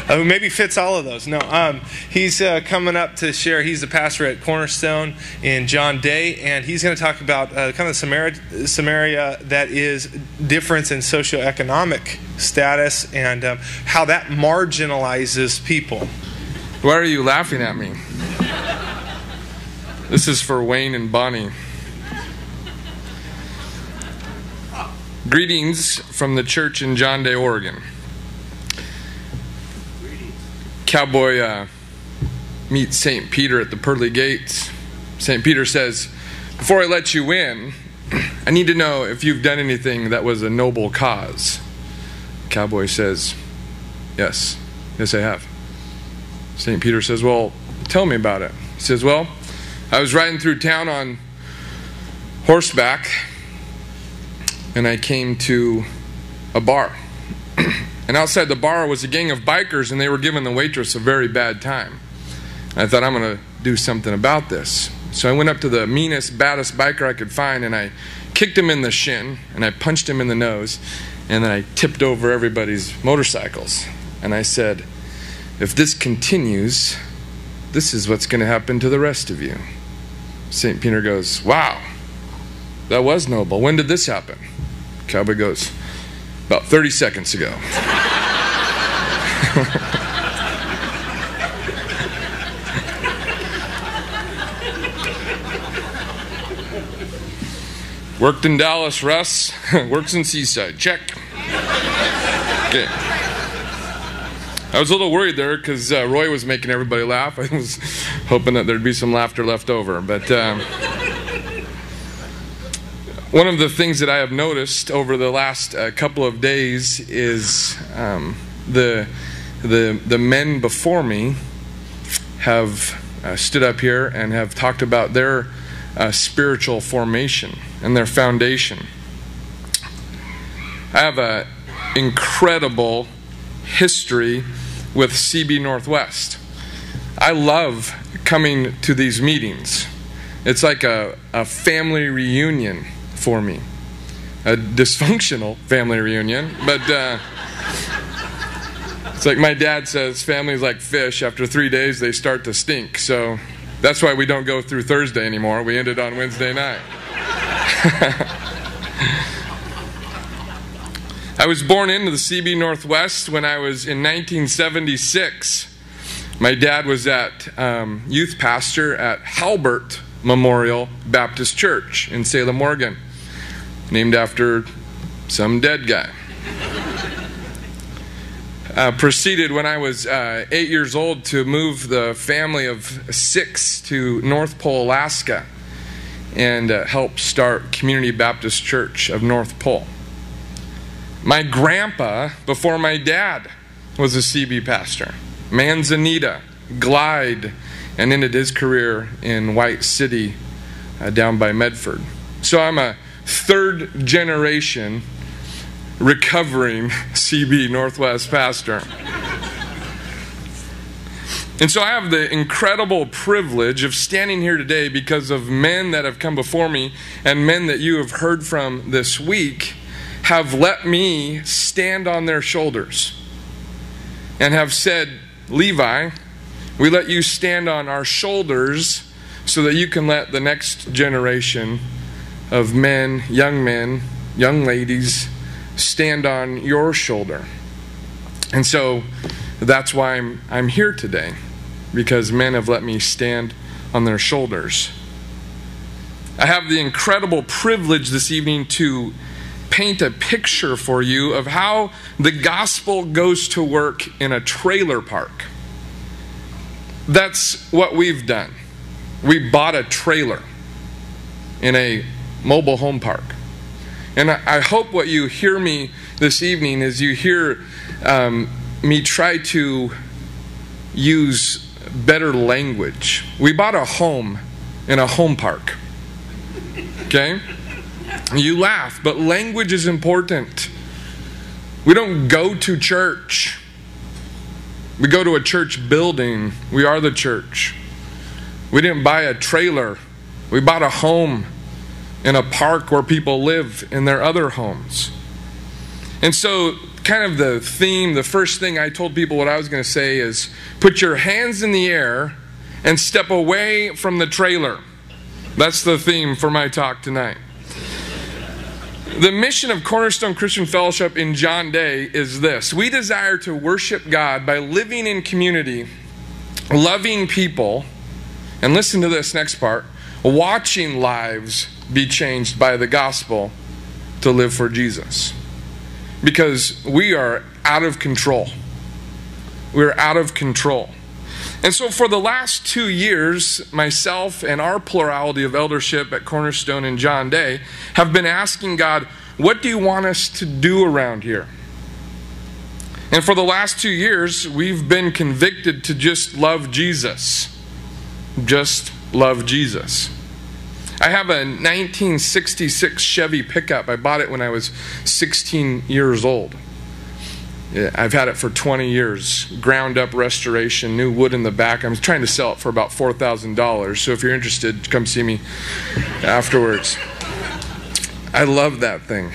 uh, who maybe fits all of those. No, um, he's uh, coming up to share. He's the pastor at Cornerstone in John Day, and he's going to talk about uh, kind of Samaria, Samaria that is difference in socioeconomic status and um, how that marginalizes people. Why are you laughing at me? This is for Wayne and Bonnie. Greetings from the church in John Day, Oregon. Cowboy uh, meets St. Peter at the pearly gates. St. Peter says, Before I let you in, I need to know if you've done anything that was a noble cause. Cowboy says, Yes, yes, I have. St. Peter says, Well, tell me about it. He says, Well, I was riding through town on horseback and I came to a bar. and outside the bar was a gang of bikers and they were giving the waitress a very bad time. I thought, I'm going to do something about this. So I went up to the meanest, baddest biker I could find and I kicked him in the shin and I punched him in the nose and then I tipped over everybody's motorcycles. And I said, if this continues, this is what's going to happen to the rest of you. St. Peter goes, Wow, That was noble. When did this happen? Cowboy goes, About 30 seconds ago. Worked in Dallas, Russ. Works in Seaside. Check. Okay. I was a little worried there because uh, Roy was making everybody laugh. I was hoping that there'd be some laughter left over. But um, one of the things that I have noticed over the last uh, couple of days is um, the, the, the men before me have uh, stood up here and have talked about their uh, spiritual formation and their foundation. I have an incredible history with CB Northwest. I love coming to these meetings. It's like a, a family reunion for me. A dysfunctional family reunion, but uh, it's like my dad says family's like fish. After three days, they start to stink. So that's why we don't go through Thursday anymore. We ended on Wednesday night. I was born into the CB Northwest when I was in 1976. My dad was at um, youth pastor at Halbert Memorial Baptist Church in Salem, Oregon, named after some dead guy. Uh, proceeded when I was uh, eight years old to move the family of six to North Pole, Alaska, and uh, help start Community Baptist Church of North Pole. My grandpa, before my dad, was a CB pastor. Manzanita, Glide, and ended his career in White City uh, down by Medford. So I'm a third generation recovering CB Northwest pastor. And so I have the incredible privilege of standing here today because of men that have come before me and men that you have heard from this week have let me stand on their shoulders and have said, Levi, we let you stand on our shoulders so that you can let the next generation of men, young men, young ladies, stand on your shoulder. And so that's why I'm, I'm here today, because men have let me stand on their shoulders. I have the incredible privilege this evening to paint a picture for you of how the gospel goes to work in a trailer park. That's what we've done. We bought a trailer in a mobile home park. And I, hope what you hear me this evening is you hear um, me try to use better language. We bought a home in a home park. Okay? You laugh, but language is important. We don't go to church. We go to a church building. We are the church. We didn't buy a trailer. We bought a home in a park where people live in their other homes. And so, kind of the theme, the first thing I told people what I was going to say is put your hands in the air and step away from the trailer. That's the theme for my talk tonight. The mission of Cornerstone Christian Fellowship in John Day is this we desire to worship God by living in community, loving people, and listen to this next part watching lives be changed by the gospel to live for Jesus. Because we are out of control. We're out of control. And so, for the last two years, myself and our plurality of eldership at Cornerstone and John Day have been asking God, What do you want us to do around here? And for the last two years, we've been convicted to just love Jesus. Just love Jesus. I have a 1966 Chevy pickup. I bought it when I was 16 years old. I've had it for 20 years. Ground up restoration, new wood in the back. I'm trying to sell it for about $4,000. So if you're interested, come see me afterwards. I love that thing.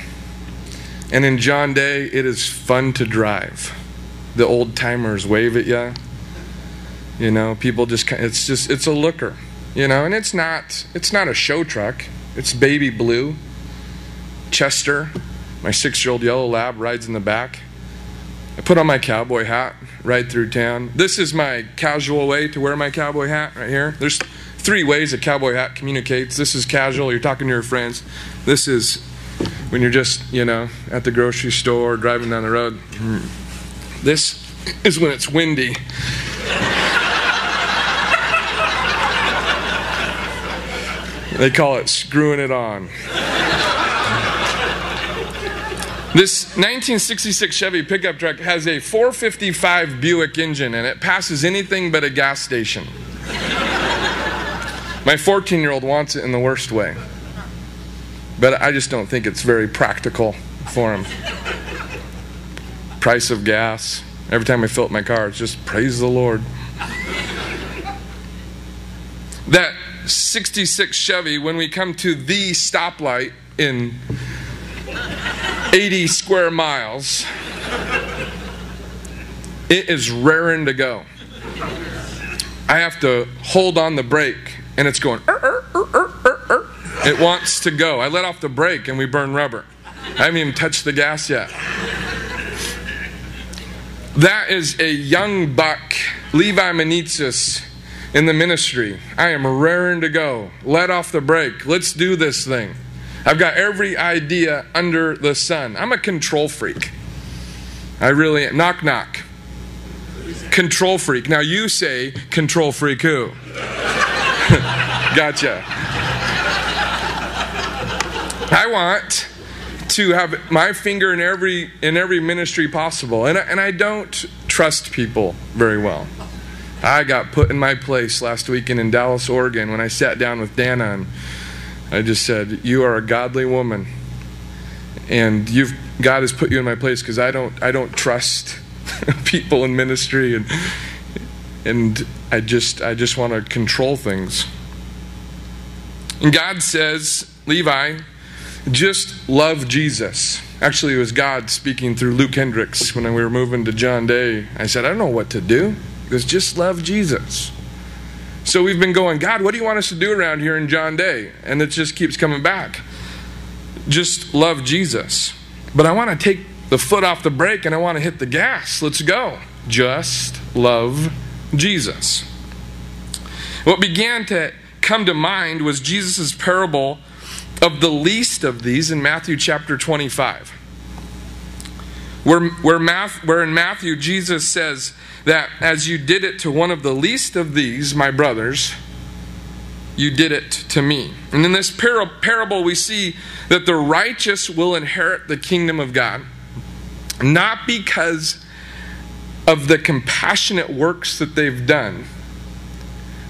And in John Day, it is fun to drive. The old timers wave at you. You know, people just, it's just, it's a looker. You know, and it's not, it's not a show truck. It's baby blue. Chester, my six year old yellow lab, rides in the back. I put on my cowboy hat, ride through town. This is my casual way to wear my cowboy hat right here. There's three ways a cowboy hat communicates. This is casual, you're talking to your friends. This is when you're just, you know, at the grocery store, driving down the road. This is when it's windy. They call it screwing it on. This 1966 Chevy pickup truck has a 455 Buick engine and it passes anything but a gas station. My 14 year old wants it in the worst way. But I just don't think it's very practical for him. Price of gas. Every time I fill up my car, it's just praise the Lord. That 66 Chevy, when we come to the stoplight in 80 square miles, it is raring to go. I have to hold on the brake, and it's going. "Er, er, er, er, er." It wants to go. I let off the brake, and we burn rubber. I haven't even touched the gas yet. That is a young buck, Levi Menitsis, in the ministry. I am raring to go. Let off the brake. Let's do this thing. I've got every idea under the sun. I'm a control freak. I really am. Knock, knock. Control freak. Now you say control freak who? gotcha. I want to have my finger in every in every ministry possible, and I, and I don't trust people very well. I got put in my place last weekend in Dallas, Oregon, when I sat down with Dana, and I just said, "You are a godly woman, and you've God has put you in my place because I don't I don't trust people in ministry, and and I just I just want to control things." And God says, Levi, just love Jesus. Actually, it was God speaking through Luke Hendricks when we were moving to John Day. I said, I don't know what to do. He goes, just love Jesus. So we've been going, God, what do you want us to do around here in John Day? And it just keeps coming back. Just love Jesus. But I want to take the foot off the brake and I want to hit the gas. Let's go. Just love Jesus. What began to come to mind was Jesus' parable of the least of these in Matthew chapter 25. Where, where, Math, where in Matthew, Jesus says that as you did it to one of the least of these, my brothers, you did it to me. And in this par- parable, we see that the righteous will inherit the kingdom of God, not because of the compassionate works that they've done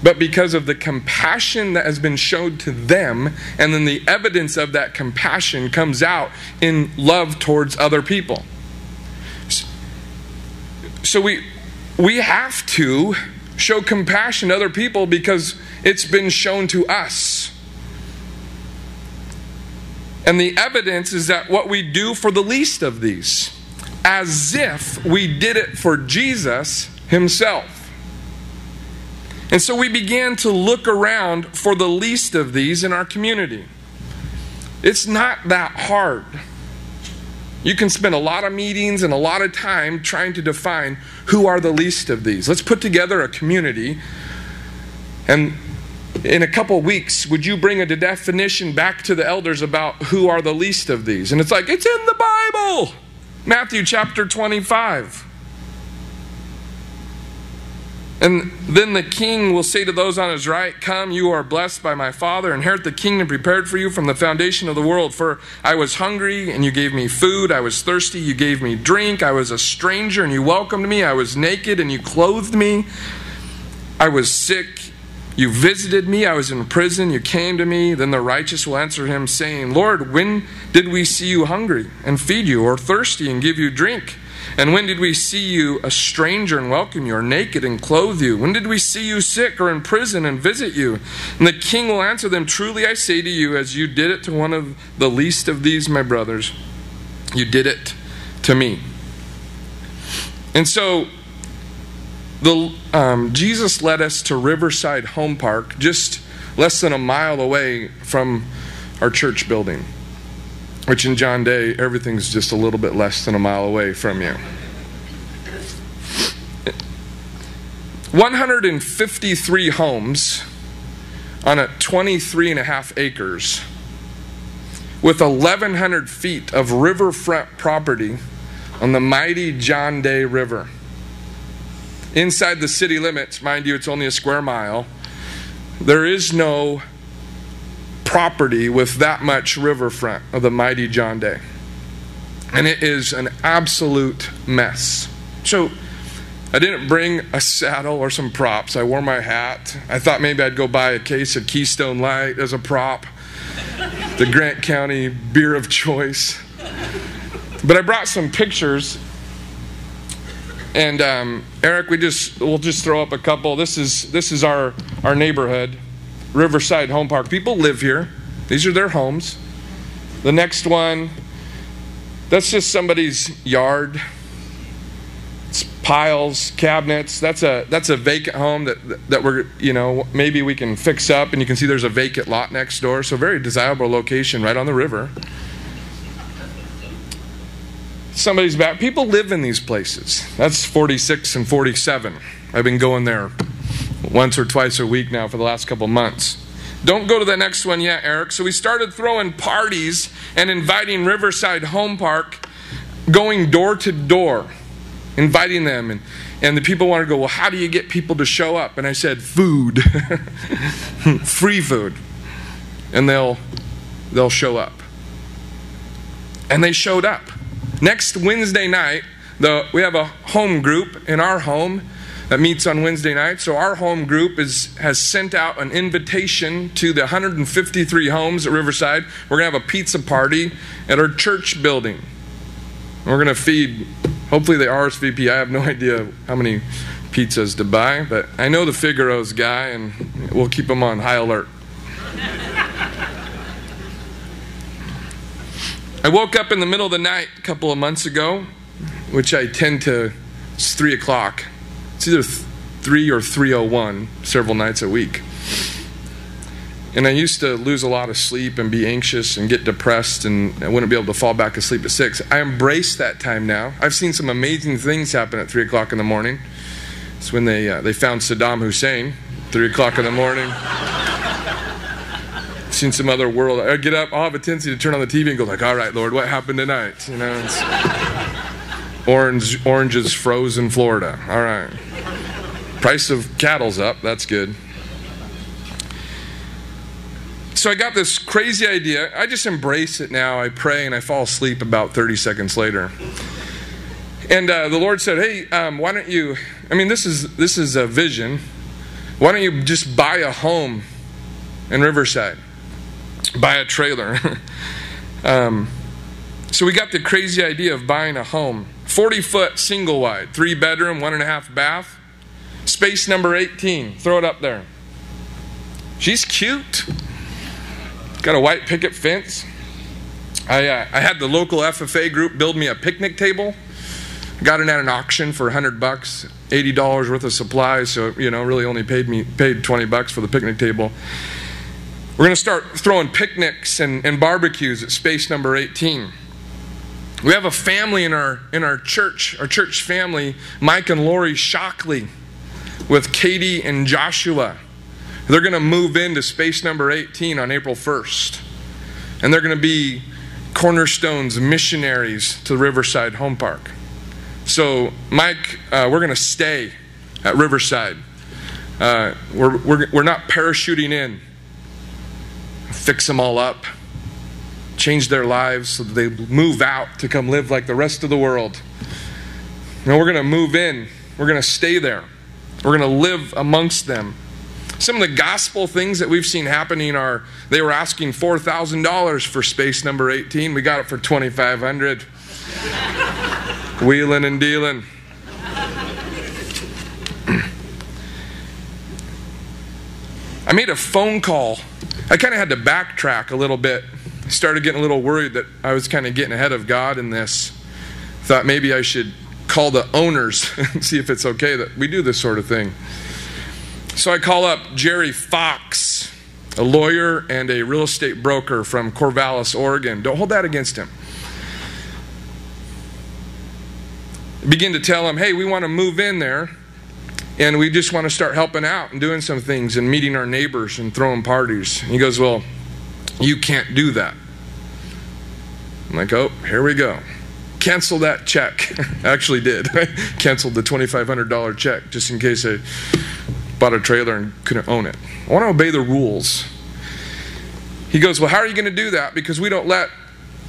but because of the compassion that has been showed to them, and then the evidence of that compassion comes out in love towards other people. So we we have to show compassion to other people because it's been shown to us. And the evidence is that what we do for the least of these, as if we did it for Jesus himself. And so we began to look around for the least of these in our community. It's not that hard. You can spend a lot of meetings and a lot of time trying to define who are the least of these. Let's put together a community. And in a couple weeks, would you bring a definition back to the elders about who are the least of these? And it's like, it's in the Bible. Matthew chapter 25. And then the king will say to those on his right, Come, you are blessed by my Father, inherit the kingdom prepared for you from the foundation of the world. For I was hungry, and you gave me food. I was thirsty, you gave me drink. I was a stranger, and you welcomed me. I was naked, and you clothed me. I was sick, you visited me. I was in prison, you came to me. Then the righteous will answer him, saying, Lord, when did we see you hungry and feed you, or thirsty and give you drink? And when did we see you a stranger and welcome you, or naked and clothe you? When did we see you sick or in prison and visit you? And the king will answer them, Truly I say to you, as you did it to one of the least of these, my brothers, you did it to me. And so the, um, Jesus led us to Riverside Home Park, just less than a mile away from our church building, which in John Day, everything's just a little bit less than a mile away from you. 153 homes on a 23 and a half acres with 1,100 feet of riverfront property on the mighty John Day River. Inside the city limits, mind you, it's only a square mile, there is no property with that much riverfront of the mighty John Day. And it is an absolute mess. So, I didn't bring a saddle or some props. I wore my hat. I thought maybe I'd go buy a case of Keystone Light as a prop, the Grant County beer of choice. But I brought some pictures. And um, Eric, we just we'll just throw up a couple. This is this is our our neighborhood, Riverside Home Park. People live here. These are their homes. The next one, that's just somebody's yard piles, cabinets. That's a that's a vacant home that that we're you know maybe we can fix up, and you can see there's a vacant lot next door. So very desirable location right on the river. Somebody's back. People live in these places. That's 46 and 47. I've been going there once or twice a week now for the last couple months. Don't go to the next one yet, Eric. So we started throwing parties and inviting Riverside Home Park, going door to door inviting them. And, and the people wanted to go, Well, how do you get people to show up? And I said, Food, free food. And they'll, they'll show up. And they showed up. Next Wednesday night, the, we have a home group in our home that meets on Wednesday night. So our home group is, has sent out an invitation to the 153 homes at Riverside. We're going to have a pizza party at our church building. We're going to feed Hopefully they RSVP. I have no idea how many pizzas to buy, but I know the Figaro's guy, and we'll keep him on high alert. I woke up in the middle of the night a couple of months ago, which I tend to. It's three o'clock. It's either three or 301 several nights a week. And I used to lose a lot of sleep and be anxious and get depressed, and I wouldn't be able to fall back asleep at six. I embrace that time now. I've seen some amazing things happen at three o'clock in the morning. It's when they uh, they found Saddam Hussein, three o'clock in the morning. seen some other world. I get up. I'll have a tendency to turn on the TV and go like, "All right, Lord, what happened tonight?" You know, orange oranges froze in Florida. All right, price of cattle's up. That's good so I got this crazy idea. I just embrace it now. I pray and I fall asleep about 30 seconds later. And uh, the Lord said, "Hey, um, why don't you? I mean, this is this is a vision. Why don't you just buy a home in Riverside? Buy a trailer." um, so we got the crazy idea of buying a home, 40 foot single wide, three bedroom, one and a half bath, space number 18. Throw it up there. She's cute. Got a white picket fence. I, uh, I had the local FFA group build me a picnic table. Got it at an auction for 100 bucks, $80 worth of supplies, so you know, really only paid me paid 20 bucks for the picnic table. We're going to start throwing picnics and, and barbecues at space number 18. We have a family in our in our church, our church family, Mike and Lori Shockley, with Katie and Joshua. They're going to move into space number 18 on April 1st. And they're going to be cornerstones, missionaries to Riverside Home Park. So, Mike, uh, we're going to stay at Riverside. Uh, we're, we're, we're not parachuting in, fix them all up, change their lives so that they move out to come live like the rest of the world. No, we're going to move in, we're going to stay there, we're going to live amongst them. Some of the gospel things that we've seen happening are they were asking $4,000 for space number 18. We got it for 2500 Wheeling and dealing. I made a phone call. I kind of had to backtrack a little bit. I started getting a little worried that I was kind of getting ahead of God in this. Thought maybe I should call the owners and see if it's okay that we do this sort of thing. So I call up Jerry Fox a lawyer and a real estate broker from Corvallis, Oregon. Don't hold that against him. Begin to tell him, hey, we want to move in there and we just want to start helping out and doing some things and meeting our neighbors and throwing parties. And he goes, well, you can't do that. I'm like, oh, here we go. Cancel that check. I actually did. I canceled the $2,500 check just in case I bought a trailer and couldn't own it. I want to obey the rules. He goes, Well, how are you going to do that? Because we don't let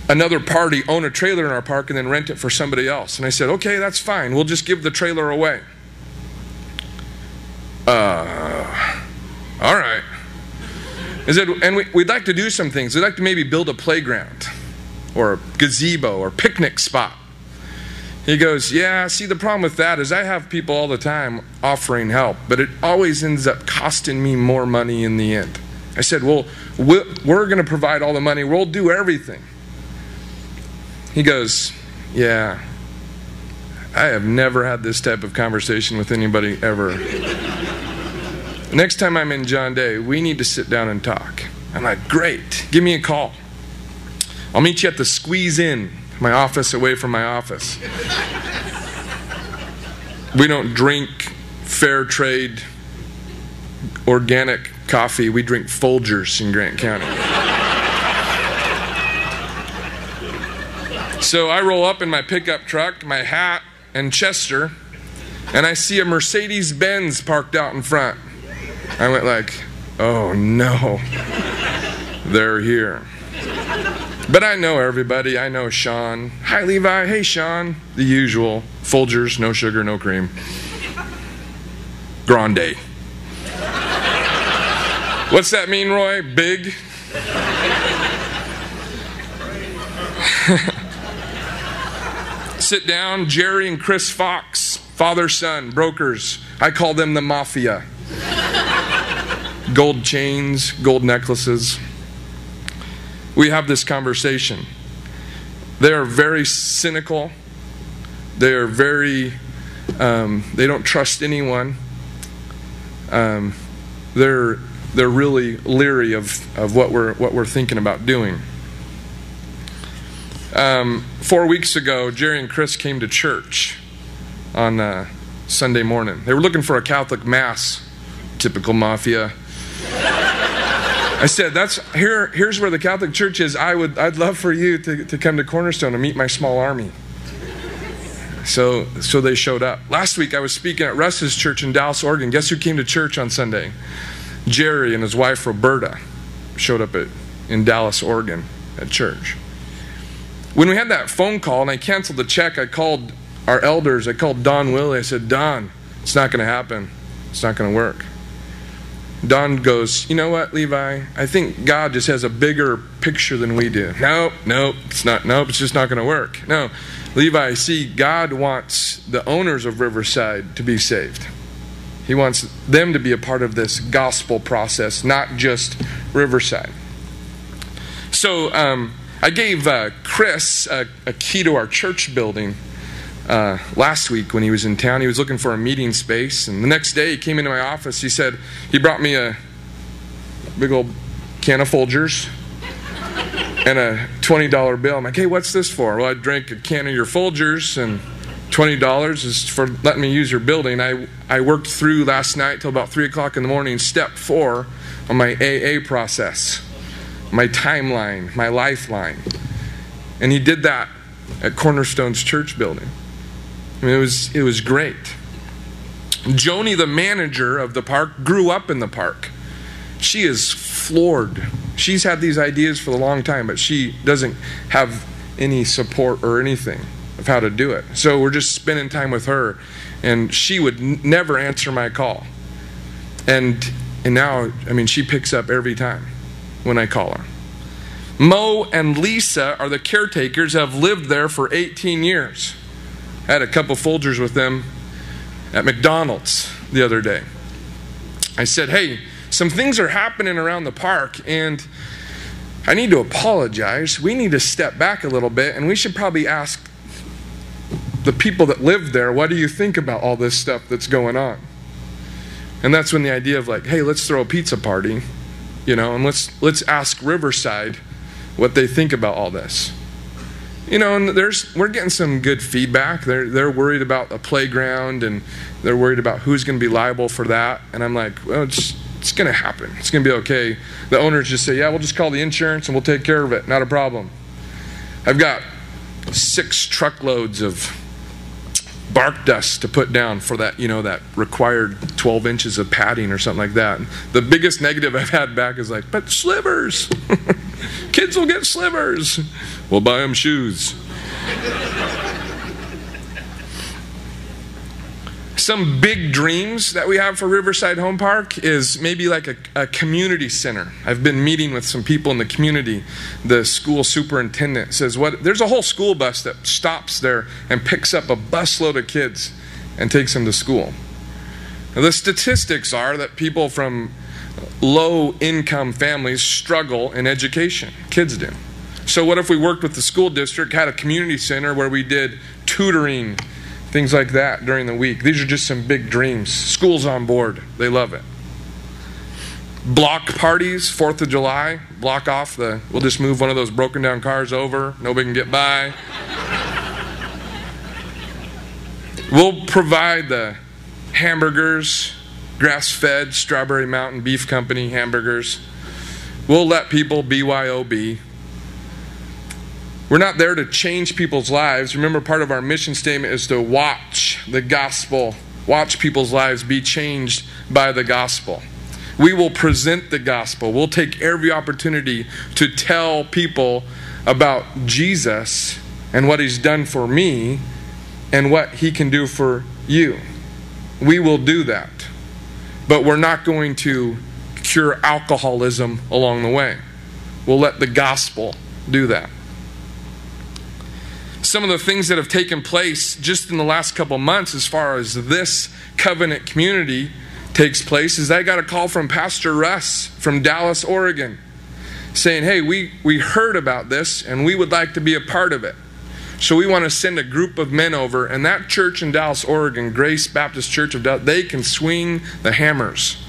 another party own a trailer in our park and then rent it for somebody else. And I said, Okay, that's fine. We'll just give the trailer away. Uh, all right. Is it, and we, we'd like to do some things. We'd like to maybe build a playground or a gazebo or picnic spot. He goes, Yeah, see, the problem with that is I have people all the time offering help, but it always ends up costing me more money in the end. I said, Well, we're going to provide all the money, we'll do everything. He goes, Yeah, I have never had this type of conversation with anybody ever. Next time I'm in John Day, we need to sit down and talk. I'm like, Great, give me a call. I'll meet you at the squeeze in my office away from my office. we don't drink fair trade organic coffee. We drink Folgers in Grant County. so I roll up in my pickup truck, my hat, and Chester, and I see a Mercedes Benz parked out in front. I went like, "Oh no. They're here." But I know everybody. I know Sean. Hi, Levi. Hey, Sean. The usual. Folgers, no sugar, no cream. Grande. What's that mean, Roy? Big? Sit down, Jerry and Chris Fox, father son, brokers. I call them the mafia. gold chains, gold necklaces we have this conversation. They are very cynical. They are very, um, they don't trust anyone. Um, they're, they're really leery of, of what, we're, what we're thinking about doing. Um, four weeks ago, Jerry and Chris came to church on uh, Sunday morning. They were looking for a Catholic Mass, typical mafia. I said, "That's here. Here's where the Catholic Church is. I would, I'd love for you to, to come to Cornerstone and meet my small army." So, so they showed up. Last week, I was speaking at Russ's church in Dallas, Oregon. Guess who came to church on Sunday? Jerry and his wife Roberta showed up at, in Dallas, Oregon, at church. When we had that phone call and I canceled the check, I called our elders. I called Don Willie. I said, "Don, it's not going to happen. It's not going to work." Don goes, You know what, Levi? I think God just has a bigger picture than we do. No, no, it's not. Nope, it's just not going to work. No, Levi, see, God wants the owners of Riverside to be saved. He wants them to be a part of this gospel process, not just Riverside. So um, I gave uh, Chris a, a key to our church building uh, last week when he was in town. He was looking for a meeting space, and the next day he came into my office. He said he brought me a big old can of Folgers and a twenty dollar bill. I'm like, hey, what's this for? Well, I drank a can of your Folgers and. Twenty dollars is for letting me use your building. I I worked through last night till about three o'clock in the morning. Step four on my AA process, my timeline, my lifeline, and he did that at Cornerstone's church building. I mean, it was, it was great. Joni, the manager of the park, grew up in the park. She is floored. She's had these ideas for a long time, but she doesn't have any support or anything of how to do it. So we're just spending time with her, and she would never answer my call. And and now, I mean, she picks up every time when I call her. Mo and Lisa are the caretakers, have lived there for 18 years. I had a couple Folgers with them at McDonald's the other day. I said, Hey, some things are happening around the park, and I need to apologize. We need to step back a little bit, and we should probably ask the people that live there, What do you think about all this stuff that's going on? And that's when the idea of, like, hey, let's throw a pizza party you know, and let's let's ask Riverside what they think about all this. You know, and there's we're getting some good feedback. They're they're worried about a playground and they're worried about who's going to be liable for that. And I'm like, well, it's it's going to happen. It's going to be okay. The owners just say, yeah, we'll just call the insurance and we'll take care of it. Not a problem. I've got six truckloads of bark dust to put down for that, you know, that required 12 inches of padding or something like that. The biggest negative I've had back is like, but slivers. Kids will get slivers. We'll buy them shoes. Some big dreams that we have for Riverside Home Park is maybe like a, a, community center. I've been meeting with some people in the community. The school superintendent says, "What? There's a whole school bus that stops there and picks up a busload of kids and takes them to school." Now, the statistics are that people from low income families struggle in education. Kids do. So, what if we worked with the school district, had a community center where we did tutoring? things like that during the week. These are just some big dreams. School's on board, they love it. Block parties, 4th of July, block off the, we'll just move one of those broken down cars over, nobody can get by. we'll provide the hamburgers, grass fed Strawberry Mountain Beef Company hamburgers. We'll let people BYOB, we're not there to change people's lives. Remember, part of our mission statement is to watch the gospel, watch people's lives be changed by the gospel. We will present the gospel. We'll take every opportunity to tell people about Jesus and what he's done for me and what he can do for you. We will do that. But we're not going to cure alcoholism along the way. We'll let the gospel do that some of the things that have taken place just in the last couple months as far as this covenant community takes place is I got a call from Pastor Russ from Dallas, Oregon, saying, Hey, we, we heard about this and we would like to be a part of it. So we want to send a group of men over, and that church in Dallas, Oregon, Grace Baptist Church of Dallas, they can swing the hammers.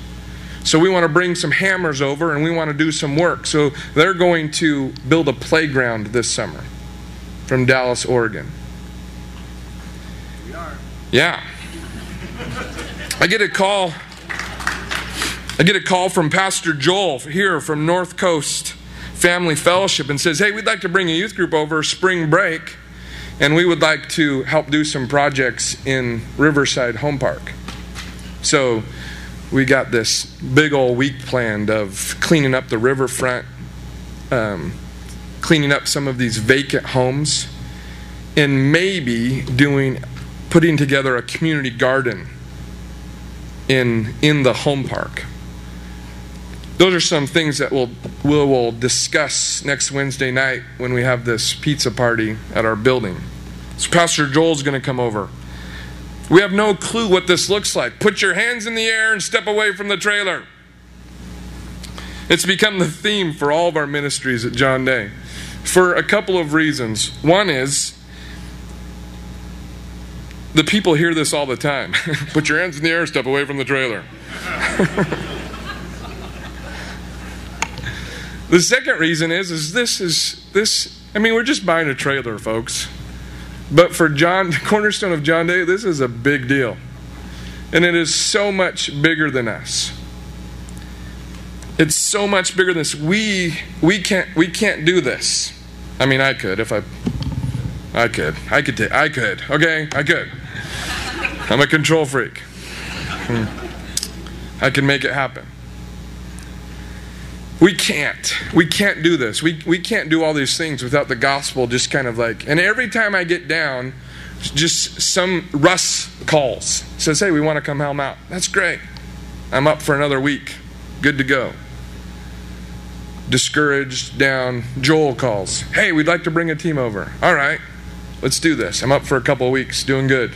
So we want to bring some hammers over and we want to do some work. So they're going to build a playground this summer from Dallas, Oregon. Yeah. I get a call. I get a call from Pastor Joel here from North Coast Family Fellowship and says, Hey, we'd like to bring a youth group over spring break, and we would like to help do some projects in Riverside Home Park. So we got this big old week planned of cleaning up the riverfront, um, cleaning up some of these vacant homes, and maybe doing putting together a community garden in in the home park. Those are some things that we'll, we'll, discuss next Wednesday night when we have this pizza party at our building. So Pastor Joel's going to come over. We have no clue what this looks like. Put your hands in the air and step away from the trailer. It's become the theme for all of our ministries at John Day for a couple of reasons. One is the people hear this all the time. Put your hands in the air, step away from the trailer. the second reason is is this is this I mean we're just buying a trailer, folks. But for John the cornerstone of John Day, this is a big deal. And it is so much bigger than us. It's so much bigger than this. We we can't we can't do this. I mean, I could if I I could. I could take I could. Okay? I could. I'm a control freak. Hmm. I can make it happen. We can't. We can't do this. We, we can't do all these things without the gospel just kind of like. And every time I get down, just some Russ calls, says, Hey, we want to come help out. That's great. I'm up for another week. Good to go discouraged, down. Joel calls, Hey, we'd like to bring a team over. All right, let's do this. I'm up for a couple of weeks, doing good.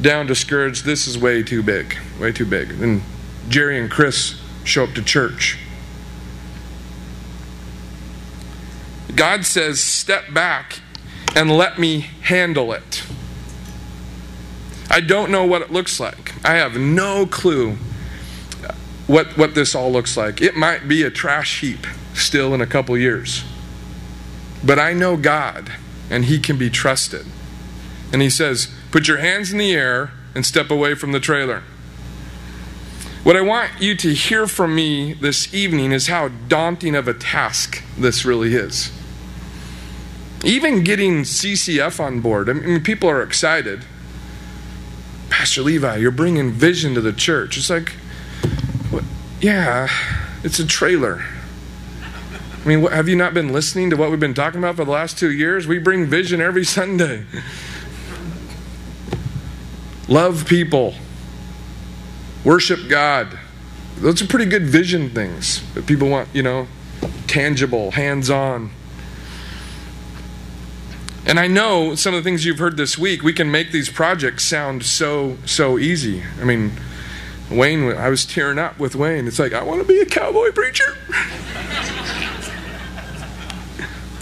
Down, discouraged, this is way too big, way too big. Then Jerry and Chris show up to church. God says, Step back and let me handle it. I don't know what it looks like. I have no clue what, what this all looks like. It might be a trash heap still in a couple years. But I know God, and He can be trusted. And He says, Put your hands in the air and step away from the trailer. What I want you to hear from me this evening is how daunting of a task this really is. Even getting CCF on board, I mean, people are excited. Pastor Levi, you're bringing vision to the church. It's like? Yeah, it's a trailer. I mean, have you not been listening to what we've been talking about for the last two years? We bring vision every Sunday. Love people. Worship God. Those are pretty good vision things that people want, you know, tangible, hands on. And I know some of the things you've heard this week, we can make these projects sound so, so easy. I mean, Wayne, I was tearing up with Wayne. It's like, I want to be a cowboy preacher.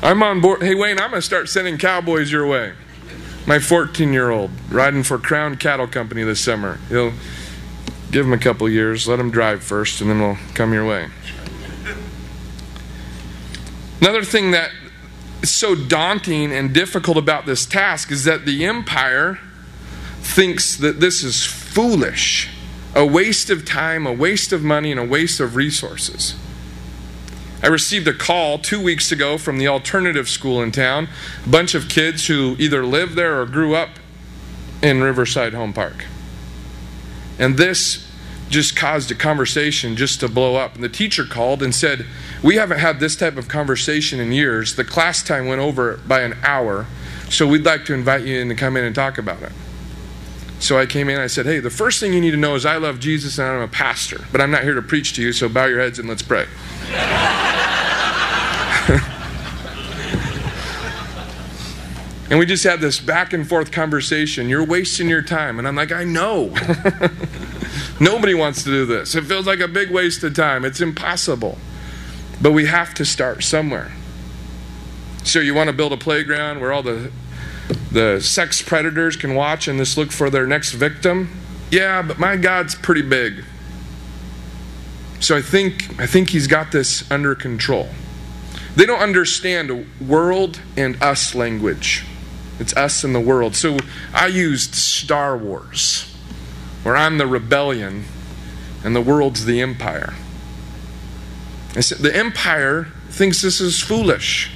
I'm on board. Hey, Wayne, I'm going to start sending cowboys your way. My 14 year old riding for Crown Cattle Company this summer. He'll give him a couple years, let him drive first, and then we'll come your way. Another thing that is so daunting and difficult about this task is that the empire thinks that this is foolish, a waste of time, a waste of money, and a waste of resources. I received a call two weeks ago from the alternative school in town, a bunch of kids who either live there or grew up in Riverside Home Park. And this just caused a conversation just to blow up. And the teacher called and said, We haven't had this type of conversation in years. The class time went over by an hour, so we'd like to invite you in to come in and talk about it. So I came in I said, Hey, the first thing you need to know is I love Jesus and I'm a pastor, but I'm not here to preach to you, so bow your heads and let's pray. and we just had this back and forth conversation. You're wasting your time. And I'm like, I know. Nobody wants to do this. It feels like a big waste of time. It's impossible. But we have to start somewhere. So you want to build a playground where all the the sex predators can watch and just look for their next victim? Yeah, but my God's pretty big. So I think I think he's got this under control. They don't understand world and us language. It's us and the world. So I used Star Wars, where I'm the rebellion and the world's the empire. I said, the empire thinks this is foolish.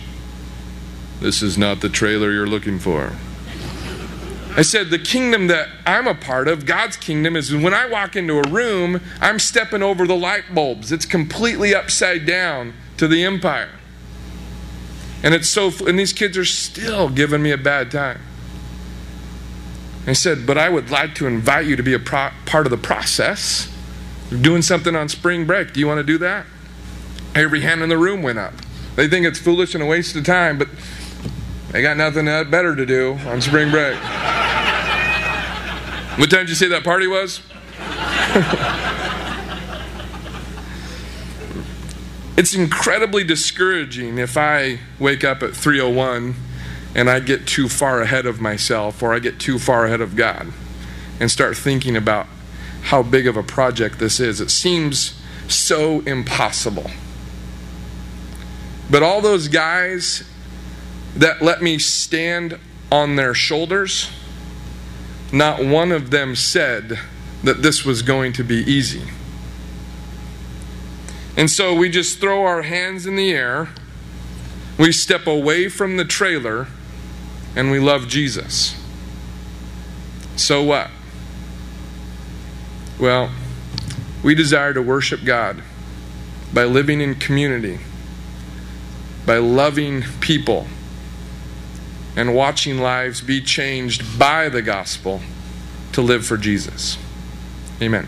This is not the trailer you're looking for. I said, the kingdom that I'm a part of, God's kingdom, is when I walk into a room, I'm stepping over the light bulbs. It's completely upside down to the empire. And it's so, and these kids are still giving me a bad time. I said, but I would like to invite you to be a pro- part of the process. We're doing something on spring break. Do you want to do that? Every hand in the room went up. They think it's foolish and a waste of time, but they got nothing better to do on spring break. what time did you say that party was? it's incredibly discouraging if I wake up at 301 and I get too far ahead of myself or I get too far ahead of God and start thinking about how big of a project this is. It seems so impossible. But all those guys that let me stand on their shoulders, not one of them said that this was going to be easy. And so we just throw our hands in the air, we step away from the trailer, and we love Jesus. So what? Well, we desire to worship God by living in community, by loving people and watching lives be changed by the gospel to live for Jesus. Amen.